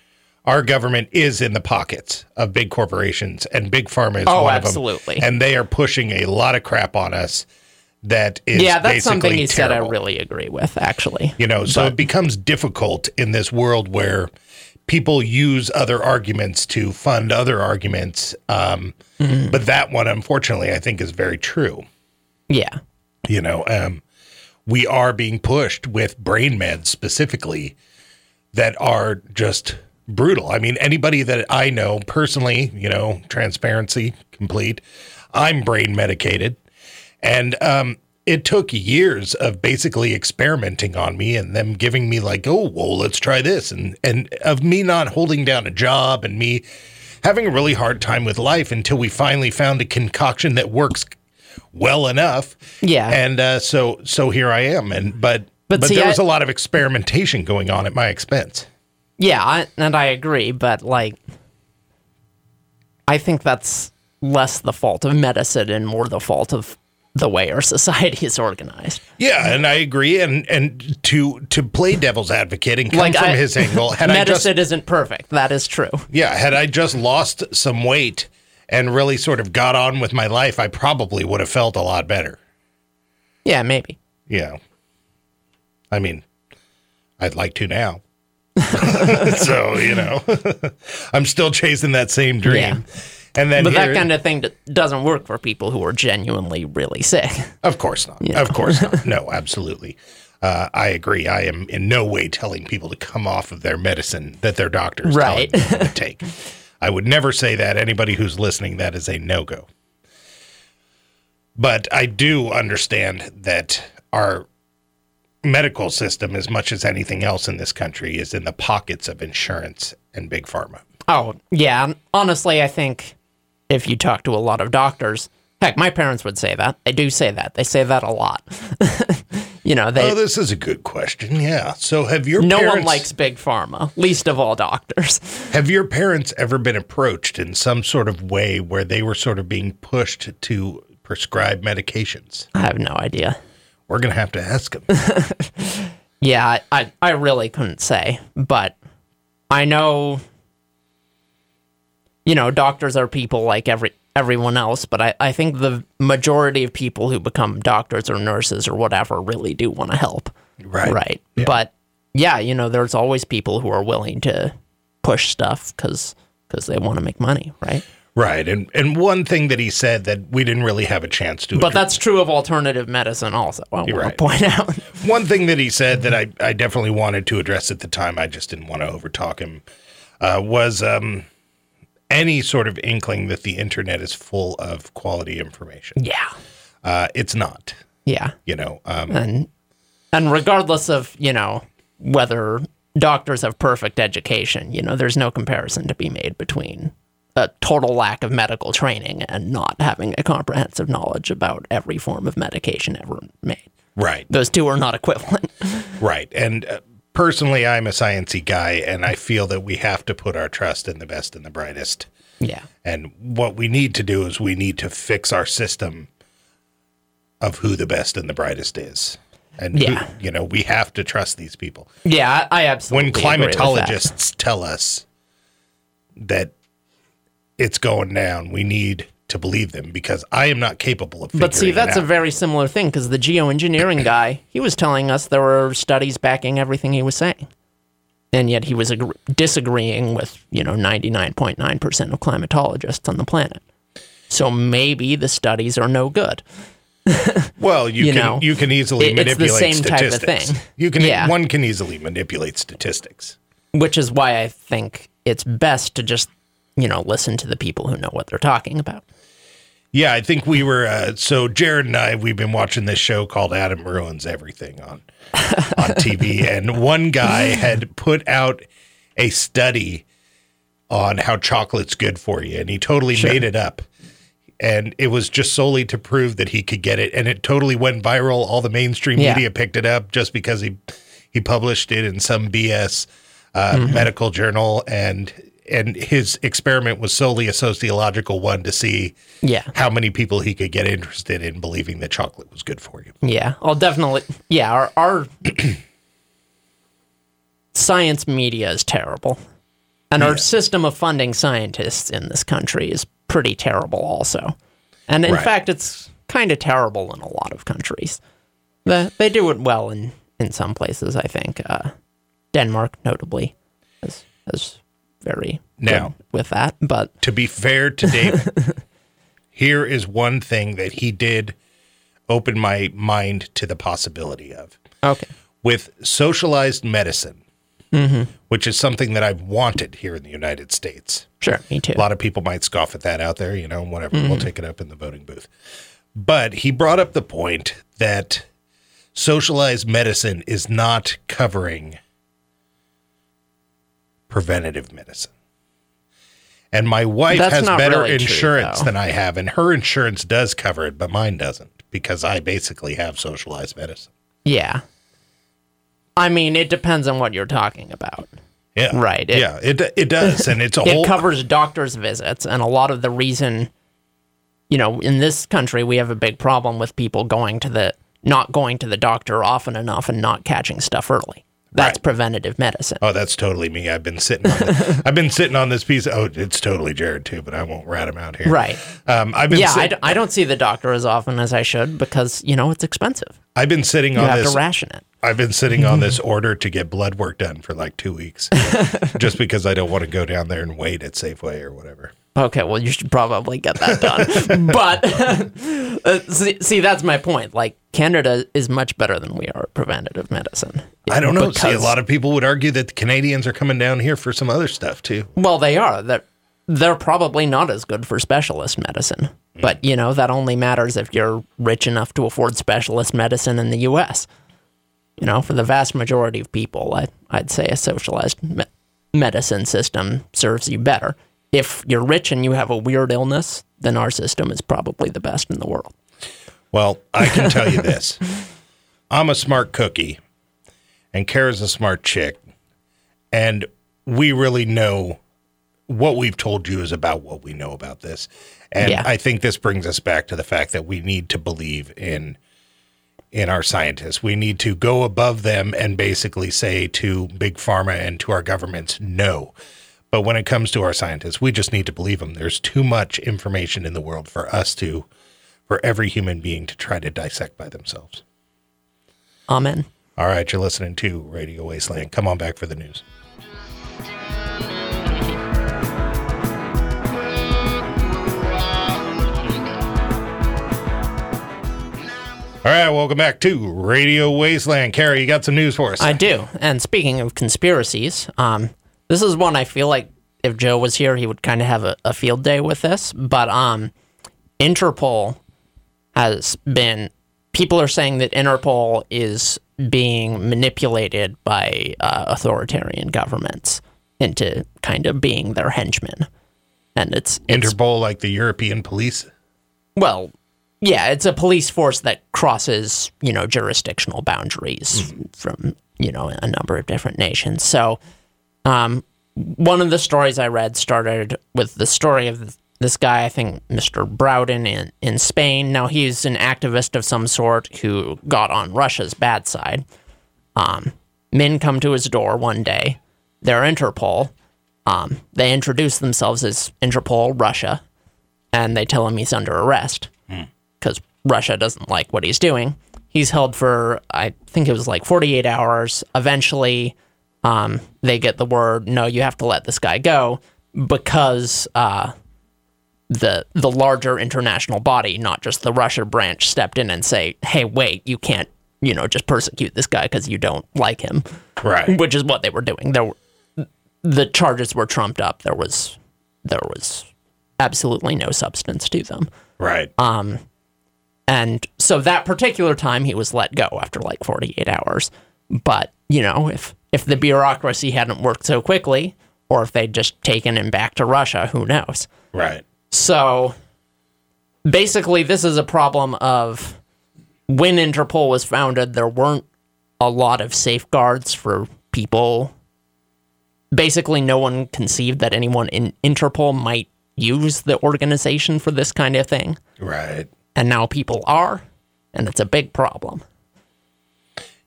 our government is in the pockets of big corporations, and big pharma is Oh, one absolutely. of them. And they are pushing a lot of crap on us. That is yeah, that's something he said I really agree with, actually. You know, so it becomes difficult in this world where people use other arguments to fund other arguments. Um, Mm-hmm. But that one, unfortunately, I think is very true. Yeah. You know, um, we are being pushed with brain meds specifically that are just brutal. I mean, anybody that I know personally, you know, transparency complete, I'm brain medicated. And um, it took years of basically experimenting on me and them giving me like, oh, well, let's try this. And, and of me not holding down a job and me having a really hard time with life until we finally found a concoction that works well enough. Yeah. And uh, so so here I am. And but But but, see, there was a lot of experimentation going on at my expense. Yeah, I, and I agree, but like, I think that's less the fault of medicine and more the fault of the way our society is organized. Yeah, and I agree. And and to to play devil's advocate and come Like, from I- his angle, had I just medicine isn't perfect. That is true. yeah, had I just lost some weight and really sort of got on with my life, I probably would have felt a lot better. Yeah, maybe. Yeah. I mean, I'd like to now. so, you know, I'm still chasing that same dream. Yeah. And then But here- that kind of thing doesn't work for people who are genuinely really sick. Of course not. Of course not. No, absolutely. Uh, I agree. I am in no way telling people to come off of their medicine that their doctors Right. to take. I would never say that. Anybody who's listening, that is a no go. But I do understand that our medical system, as much as anything else in this country, is in the pockets of insurance and big pharma. Oh, yeah. Honestly, I think if you talk to a lot of doctors, heck, my parents would say that. They do say that. They say that a lot. you know, they Oh, this is a good question. Yeah. So, have your no one parents- likes big pharma, least of all doctors. Have your parents ever been approached in some sort of way where they were sort of being pushed to prescribe medications? I have no idea. We're going to have to ask them. Yeah, I, I really couldn't say, but I know, you know, doctors are people like every everyone else, but I, I think the majority of people who become doctors or nurses or whatever really do want to help. Right. Right. But yeah, you know, there's always people who are willing to push stuff because they want to make money, right? right. And and one thing that he said that we didn't really have a chance to But address- that's true of alternative medicine also. I want right. to point out. one thing that he said that I, I definitely wanted to address at the time, I just didn't want to overtalk him, uh, was um, any sort of inkling that the internet is full of quality information. yeah. Uh, it's not. Yeah. You know, um, and and regardless of you know whether doctors have perfect education you know there's no comparison to be made between a total lack of medical training and not having a comprehensive knowledge about every form of medication ever made right. those two are not equivalent Right. And uh, personally, I'm a sciencey guy, and I feel that we have to put our trust in the best and the brightest. yeah And what we need to do is we need to fix our system of who the best and the brightest is. And, who- Yeah. you know, we have to trust these people. yeah i, I absolutely When agree with that. climatologists tell us that it's going down, we need to believe them because I am not capable of But see, that's a very similar thing because the geoengineering guy, he was telling us there were studies backing everything he was saying. And yet he was agr disagreeing with, you know, 99.9% of climatologists on the planet. So maybe the studies are no good. Well, you, You can know, you can easily it- it's the manipulate same type of statistics. thing. You can Yeah. one can easily manipulate statistics. which is why I think it's best to just, you know, listen to the people who know what they're talking about. Yeah, I think we were. Uh, so Jared and I, we've been watching this show called Adam Ruins Everything on on TV, and one guy had put out a study on how chocolate's good for you, and he totally made it up. And it was just solely to prove that he could get it, and it totally went viral. All the mainstream Yeah. media picked it up just because he he published it in some BS uh, medical journal, and and his experiment was solely a sociological one to see Yeah. how many people he could get interested in believing that chocolate was good for you. Yeah. I'll definitely yeah, our our science media is terrible. And our system of funding scientists in this country is pretty terrible also. And in Right. fact it's kind of terrible in a lot of countries. The, they do it well in, in some places, I think. Uh, Denmark, notably, is, is very Now- with that. But To be fair to David, here is one thing that he did open my mind to the possibility of. okay, With socialized medicine, mm-hmm. which is something that I've wanted here in the United States. sure, me too. A lot of people might scoff at that out there, you know, whatever. We'll mm-hmm. take it up in the voting booth. But he brought up the point that socialized medicine is not covering preventative medicine. And my wife That's has better really insurance though. than I have, and her insurance does cover it, but mine doesn't because I basically have socialized medicine. Yeah. I mean, it depends on what you're talking about. Yeah. Right, it- yeah, it it does, and it's a It whole covers doctor's visits, and a lot of the reason, you know, in this country, we have a big problem with people going to the, not going to the doctor often enough and not catching stuff early. That's Right. preventative medicine. Oh, that's totally me. I've been sitting on the, I've been sitting on this piece. oh, it's totally Jared too, but I won't rat him out here. Right. Um, I've been Yeah, I, sit- d- I don't see the doctor as often as I should because, you know, it's expensive. I've been sitting You on have this. to ration it. I've been sitting on this order to get blood work done for like two weeks, just because I don't want to go down there and wait at Safeway or whatever. Okay, well, you should probably get that done. but uh, see, see, that's my point. Like, Canada is much better than we are at preventative medicine. I don't know. See, a lot of people would argue that the Canadians are coming down here for some other stuff too. Well, they are. They're, they're probably not as good for specialist medicine. But, you know, that only matters if you're rich enough to afford specialist medicine in the U.S. You know, for the vast majority of people, I, I'd say a socialized me- medicine system serves you better. If you're rich and you have a weird illness, then our system is probably the best in the world. Well, I can tell you this: I'm a smart cookie, and Kara's a smart chick, and we really know what we've told you is about what we know about this. And Yeah. I think this brings us back to the fact that we need to believe in in our scientists. We need to go above them and basically say to big pharma and to our governments, no. But when it comes to our scientists, we just need to believe them. There's too much information in the world for us to, for every human being to try to dissect by themselves. Amen. All right, you're listening to Radio Wasteland. Come on back for the news. All right, welcome back to Radio Wasteland. Carrie, you got some news for us? I do. And speaking of conspiracies, um, this is one I feel like if Joe was here, he would kind of have a, a field day with this. But um, Interpol has been. People are saying that Interpol is being manipulated by uh, authoritarian governments into kind of being their henchmen, and it's, it's Interpol, like the European police. well, yeah, it's a police force that crosses, you know, jurisdictional boundaries from, you know, a number of different nations. So, um, one of the stories I read started with the story of this guy, I think Mr. Browder in, in Spain. Now, he's an activist of some sort who got on Russia's bad side. Um, men come to his door one day. They're Interpol. Um, they introduce themselves as Interpol Russia, and they tell him he's under arrest because Russia doesn't like what he's doing. He's held for, I think it was like 48 hours. Eventually, um, they get the word, no, you have to let this guy go because uh, the the larger international body, not just the Russia branch, stepped in and say, "Hey, wait, you can't, you know, just persecute this guy because you don't like him." Right. Which is what they were doing. There, were, the charges were trumped up. There was there was absolutely no substance to them. Right. Um, And so that particular time he was let go after like 48 hours. But, you know, if if the bureaucracy hadn't worked so quickly or if they'd just taken him back to Russia, who knows. right. So basically this is a problem of when Interpol was founded there weren't a lot of safeguards for people. Basically no one conceived that anyone in Interpol might use the organization for this kind of thing Right. and now people are, and it's a big problem.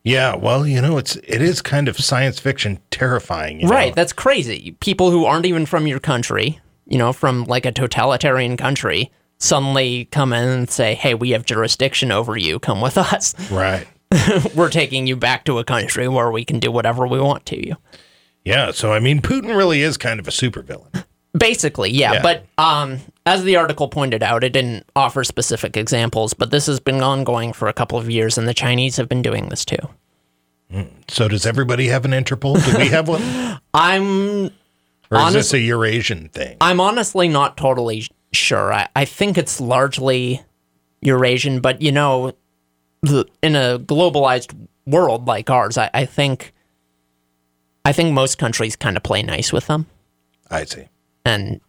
Yeah. Well, you know, it's it is kind of science fiction terrifying. You know? Right, that's crazy. People who aren't even from your country, you know, from like a totalitarian country, suddenly come in and say, "Hey, we have jurisdiction over you. Come with us. Right. We're taking you back to a country where we can do whatever we want to you." Yeah. So I mean, Putin really is kind of a supervillain. Basically, yeah, Yeah. But um, as the article pointed out, it didn't offer specific examples, but this has been ongoing for a couple of years, and the Chinese have been doing this too. So does everybody have an Interpol? Do we have one? I'm Or is Honest- this a Eurasian thing? I'm honestly not totally sure. I, I think it's largely Eurasian, but you know, the, in a globalized world like ours, I, I think I think most countries kind of play nice with them, I see. And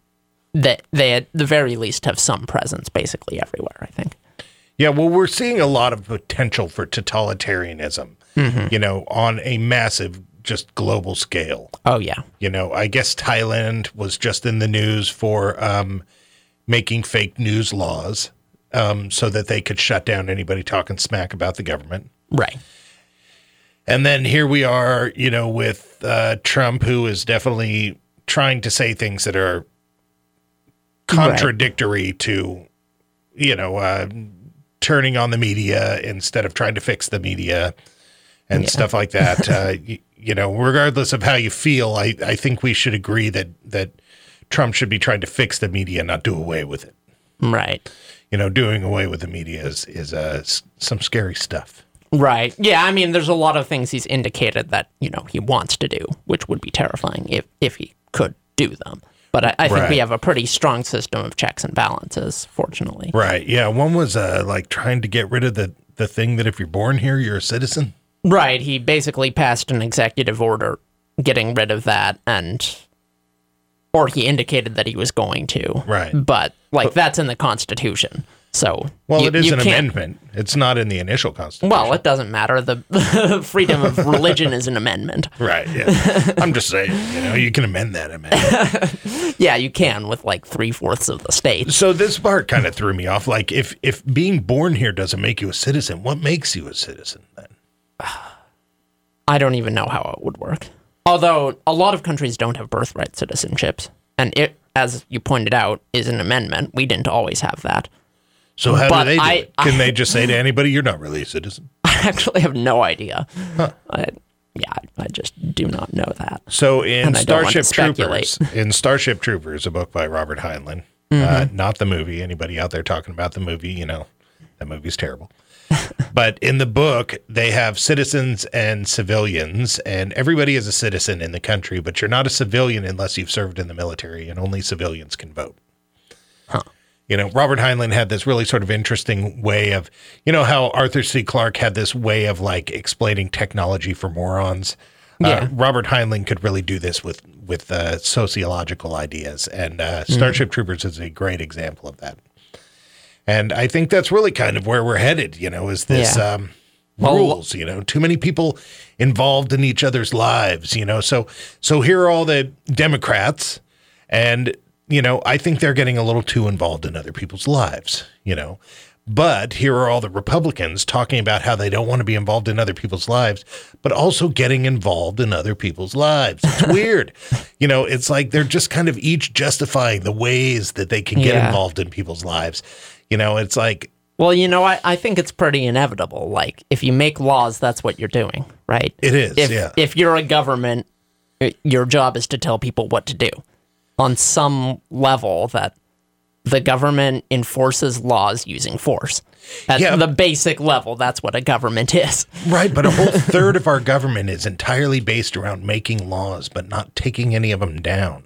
that they at the very least have some presence basically everywhere. I think. Yeah, well, we're seeing a lot of potential for totalitarianism, you know, on a massive, just global scale. Oh yeah, You know, I guess Thailand was just in the news for um, making fake news laws um, so that they could shut down anybody talking smack about the government. right. And then here we are, you know, with uh, Trump, who is definitely trying to say things that are contradictory to, you know, uh, turning on the media instead of trying to fix the media and stuff like that. uh, you, you know, regardless of how you feel, I, I think we should agree that that Trump should be trying to fix the media, not do away with it. Right. You know, doing away with the media is is uh, s- some scary stuff. Right. Yeah, I mean there's a lot of things he's indicated that, you know, he wants to do, which would be terrifying if if he could do them. But I, I think we have a pretty strong system of checks and balances, fortunately. Right. Yeah. One was uh, like trying to get rid of the the thing that if you're born here, you're a citizen. Right. He basically passed an executive order getting rid of that and or he indicated that he was going to. Right. But like that's in the constitution. So Well, you- it is an amendment. It's not in the initial constitution. Well, it doesn't matter. The freedom of religion is an amendment. right. Yeah. I'm just saying. You know, you can amend that amendment. Yeah, you can with like three fourths of the states. so this part kind of threw me off. Like, if if being born here doesn't make you a citizen, what makes you a citizen then? I don't even know how it would work. Although a lot of countries don't have birthright citizenships, and it, as you pointed out, is an amendment. We didn't always have that. So how But do they do I- it? Can they just say to anybody, "You're not really a citizen"? I actually have no idea. I, yeah, I, I just do not know that. So in And I don't want to Starship Troopers, in Starship Troopers, a book by Robert Heinlein, uh, Mm-hmm. not the movie. Anybody out there talking about the movie, you know, that movie's terrible. but in the book, they have citizens and civilians, and everybody is a citizen in the country, but you're not a civilian unless you've served in the military, and only civilians can vote. You know, Robert Heinlein had this really sort of interesting way of, you know, how Arthur C. Clarke had this way of like explaining technology for morons. Yeah. Uh, Robert Heinlein could really do this with with uh, sociological ideas, and uh, Starship Troopers is a great example of that. And I think that's really kind of where we're headed. You know, is this Yeah. um, Well- rules? You know, too many people involved in each other's lives. You know, so so here are all the Democrats, and you know, I think they're getting a little too involved in other people's lives. You know. But here are all the Republicans talking about how they don't want to be involved in other people's lives, but also getting involved in other people's lives. It's weird. you know, it's like they're just kind of each justifying the ways that they can get Yeah. involved in people's lives. You know, it's like, Well, you know, I, I think it's pretty inevitable. Like, if you make laws, that's what you're doing, right? It is, If, yeah. If you're a government, your job is to tell people what to do on some level that the government enforces laws using force. At Yeah. the basic level, that's what a government is. Right, but a whole third of our government is entirely based around making laws, but not taking any of them down.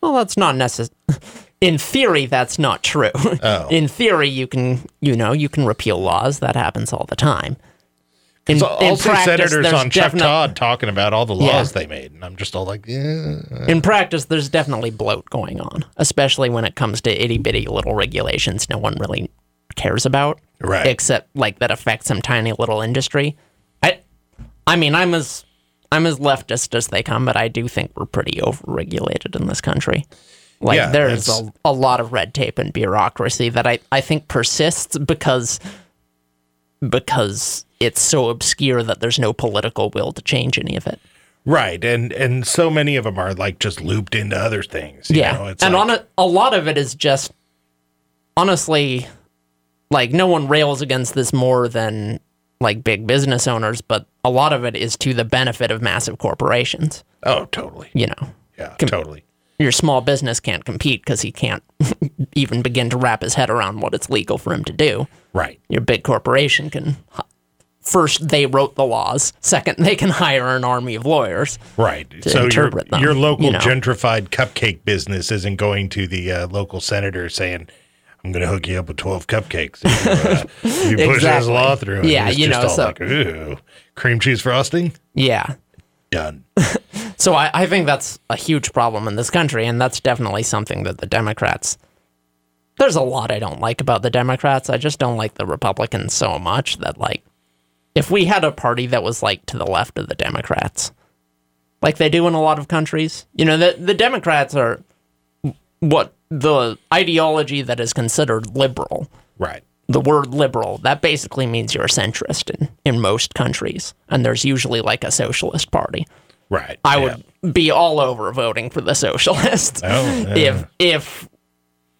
Well, that's not necessary. In theory, that's not true. Oh. In theory, you can, you know, you can repeal laws. That happens all the time. In, So in I'll practice, senators on Chuck definite- Todd talking about all the laws Yeah. they made, and I'm just all like, yeah. In practice, there's definitely bloat going on, especially when it comes to itty bitty little regulations no one really cares about, Right. except like that affect some tiny little industry. I, I mean, I'm as I'm as leftist as they come, but I do think we're pretty overregulated in this country. Like Yeah, there's a, a lot of red tape and bureaucracy that I, I think persists because because it's so obscure that there's no political will to change any of it. Right, and and so many of them are like just looped into other things. you yeah, know? it's and like, on a, a lot of it is just honestly, like no one rails against this more than like big business owners, but a lot of it is to the benefit of massive corporations. oh, totally, You know, yeah, totally. your small business can't compete because he can't even begin to wrap his head around what it's legal for him to do. Right, Your big corporation can. First, they wrote the laws. Second, they can hire an army of lawyers. right. so your them, your local you know. gentrified cupcake business isn't going to the uh, local senator saying. I'm going to hook you up with 12 cupcakes if you, uh, if you push this law through. Yeah, you know, so- like, ooh, cream cheese frosting? Yeah, Done. So I, I think that's a huge problem in this country, and that's definitely something that the Democrats. There's a lot I don't like about the Democrats. I just don't like the Republicans so much that like, if we had a party that was like to the left of the Democrats, like they do in a lot of countries, you know, the the Democrats are what the ideology that is considered liberal Right. the word liberal, that basically means you're a centrist in, in most countries. And there's usually like a socialist party. Right. I yeah. would be all over voting for the socialists Oh, yeah. if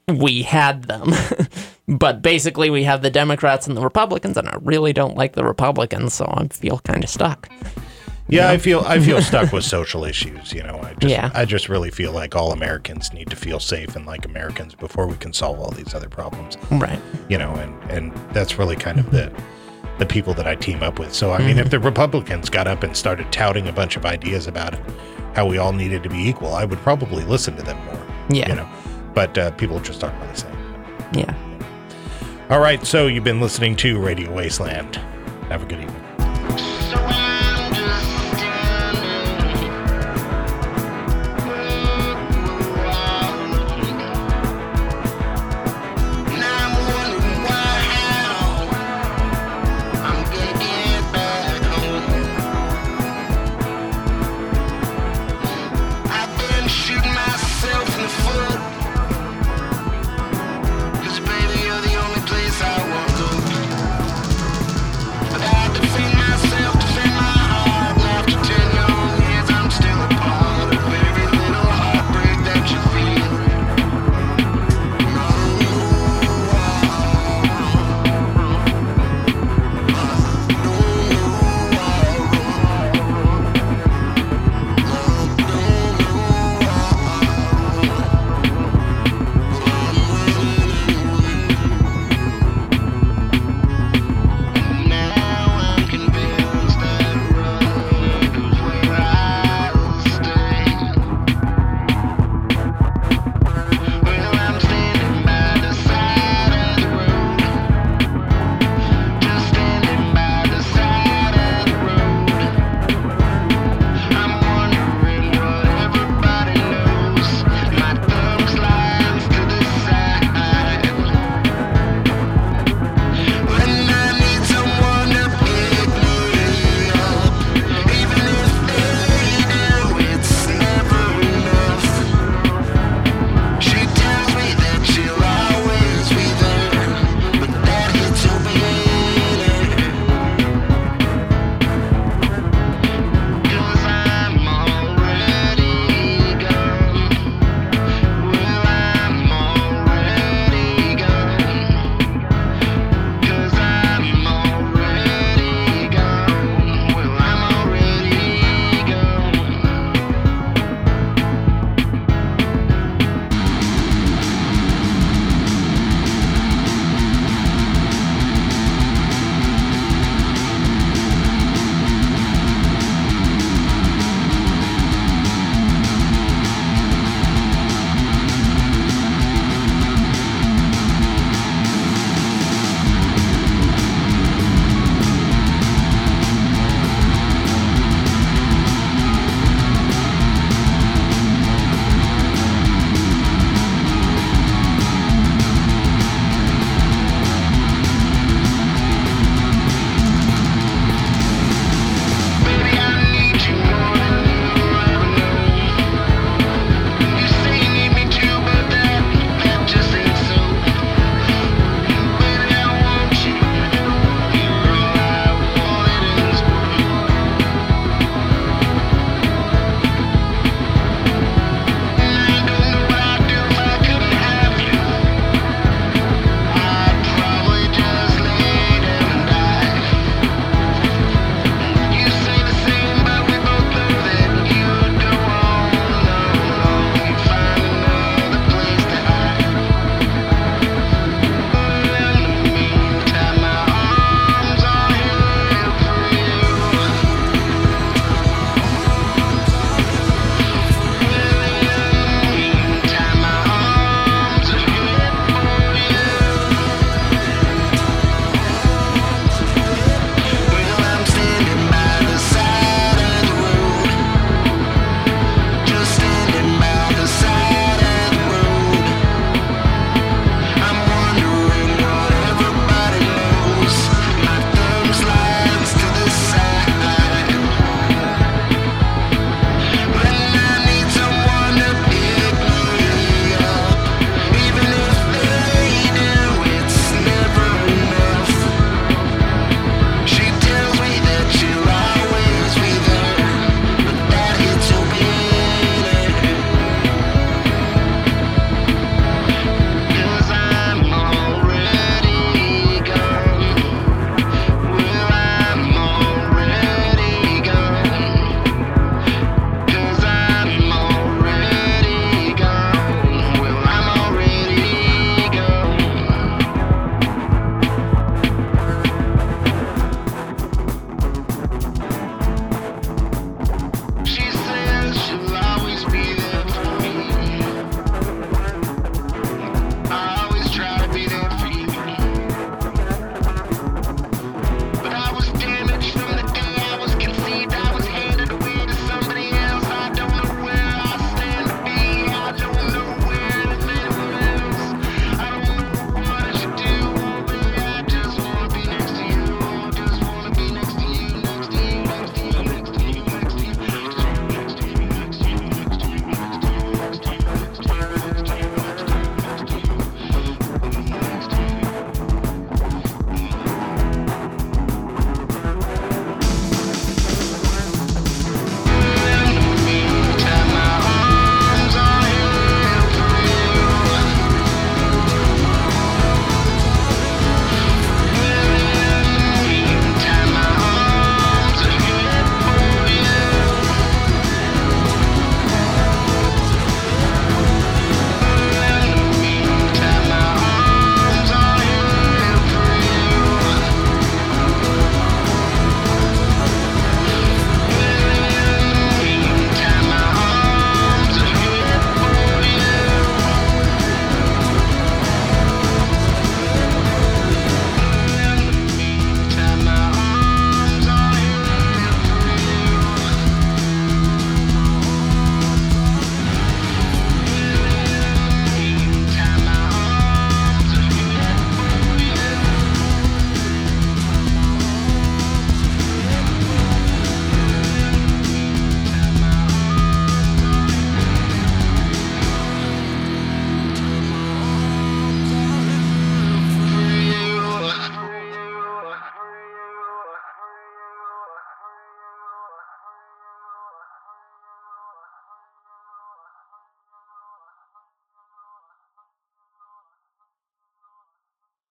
if we had them. but basically we have the Democrats and the Republicans and I really don't like the Republicans, so I feel kind of stuck. Yeah, I feel I feel stuck with social issues. You know, I just Yeah. I just really feel like all Americans need to feel safe and like Americans before we can solve all these other problems. Right. You know, and and that's really kind of the the people that I team up with. So I mean, Mm-hmm. if the Republicans got up and started touting a bunch of ideas about how we all needed to be equal, I would probably listen to them more. Yeah. You know, but uh, people just aren't really saying. Yeah. All right, so you've been listening to Radio Wasteland. Have a good evening.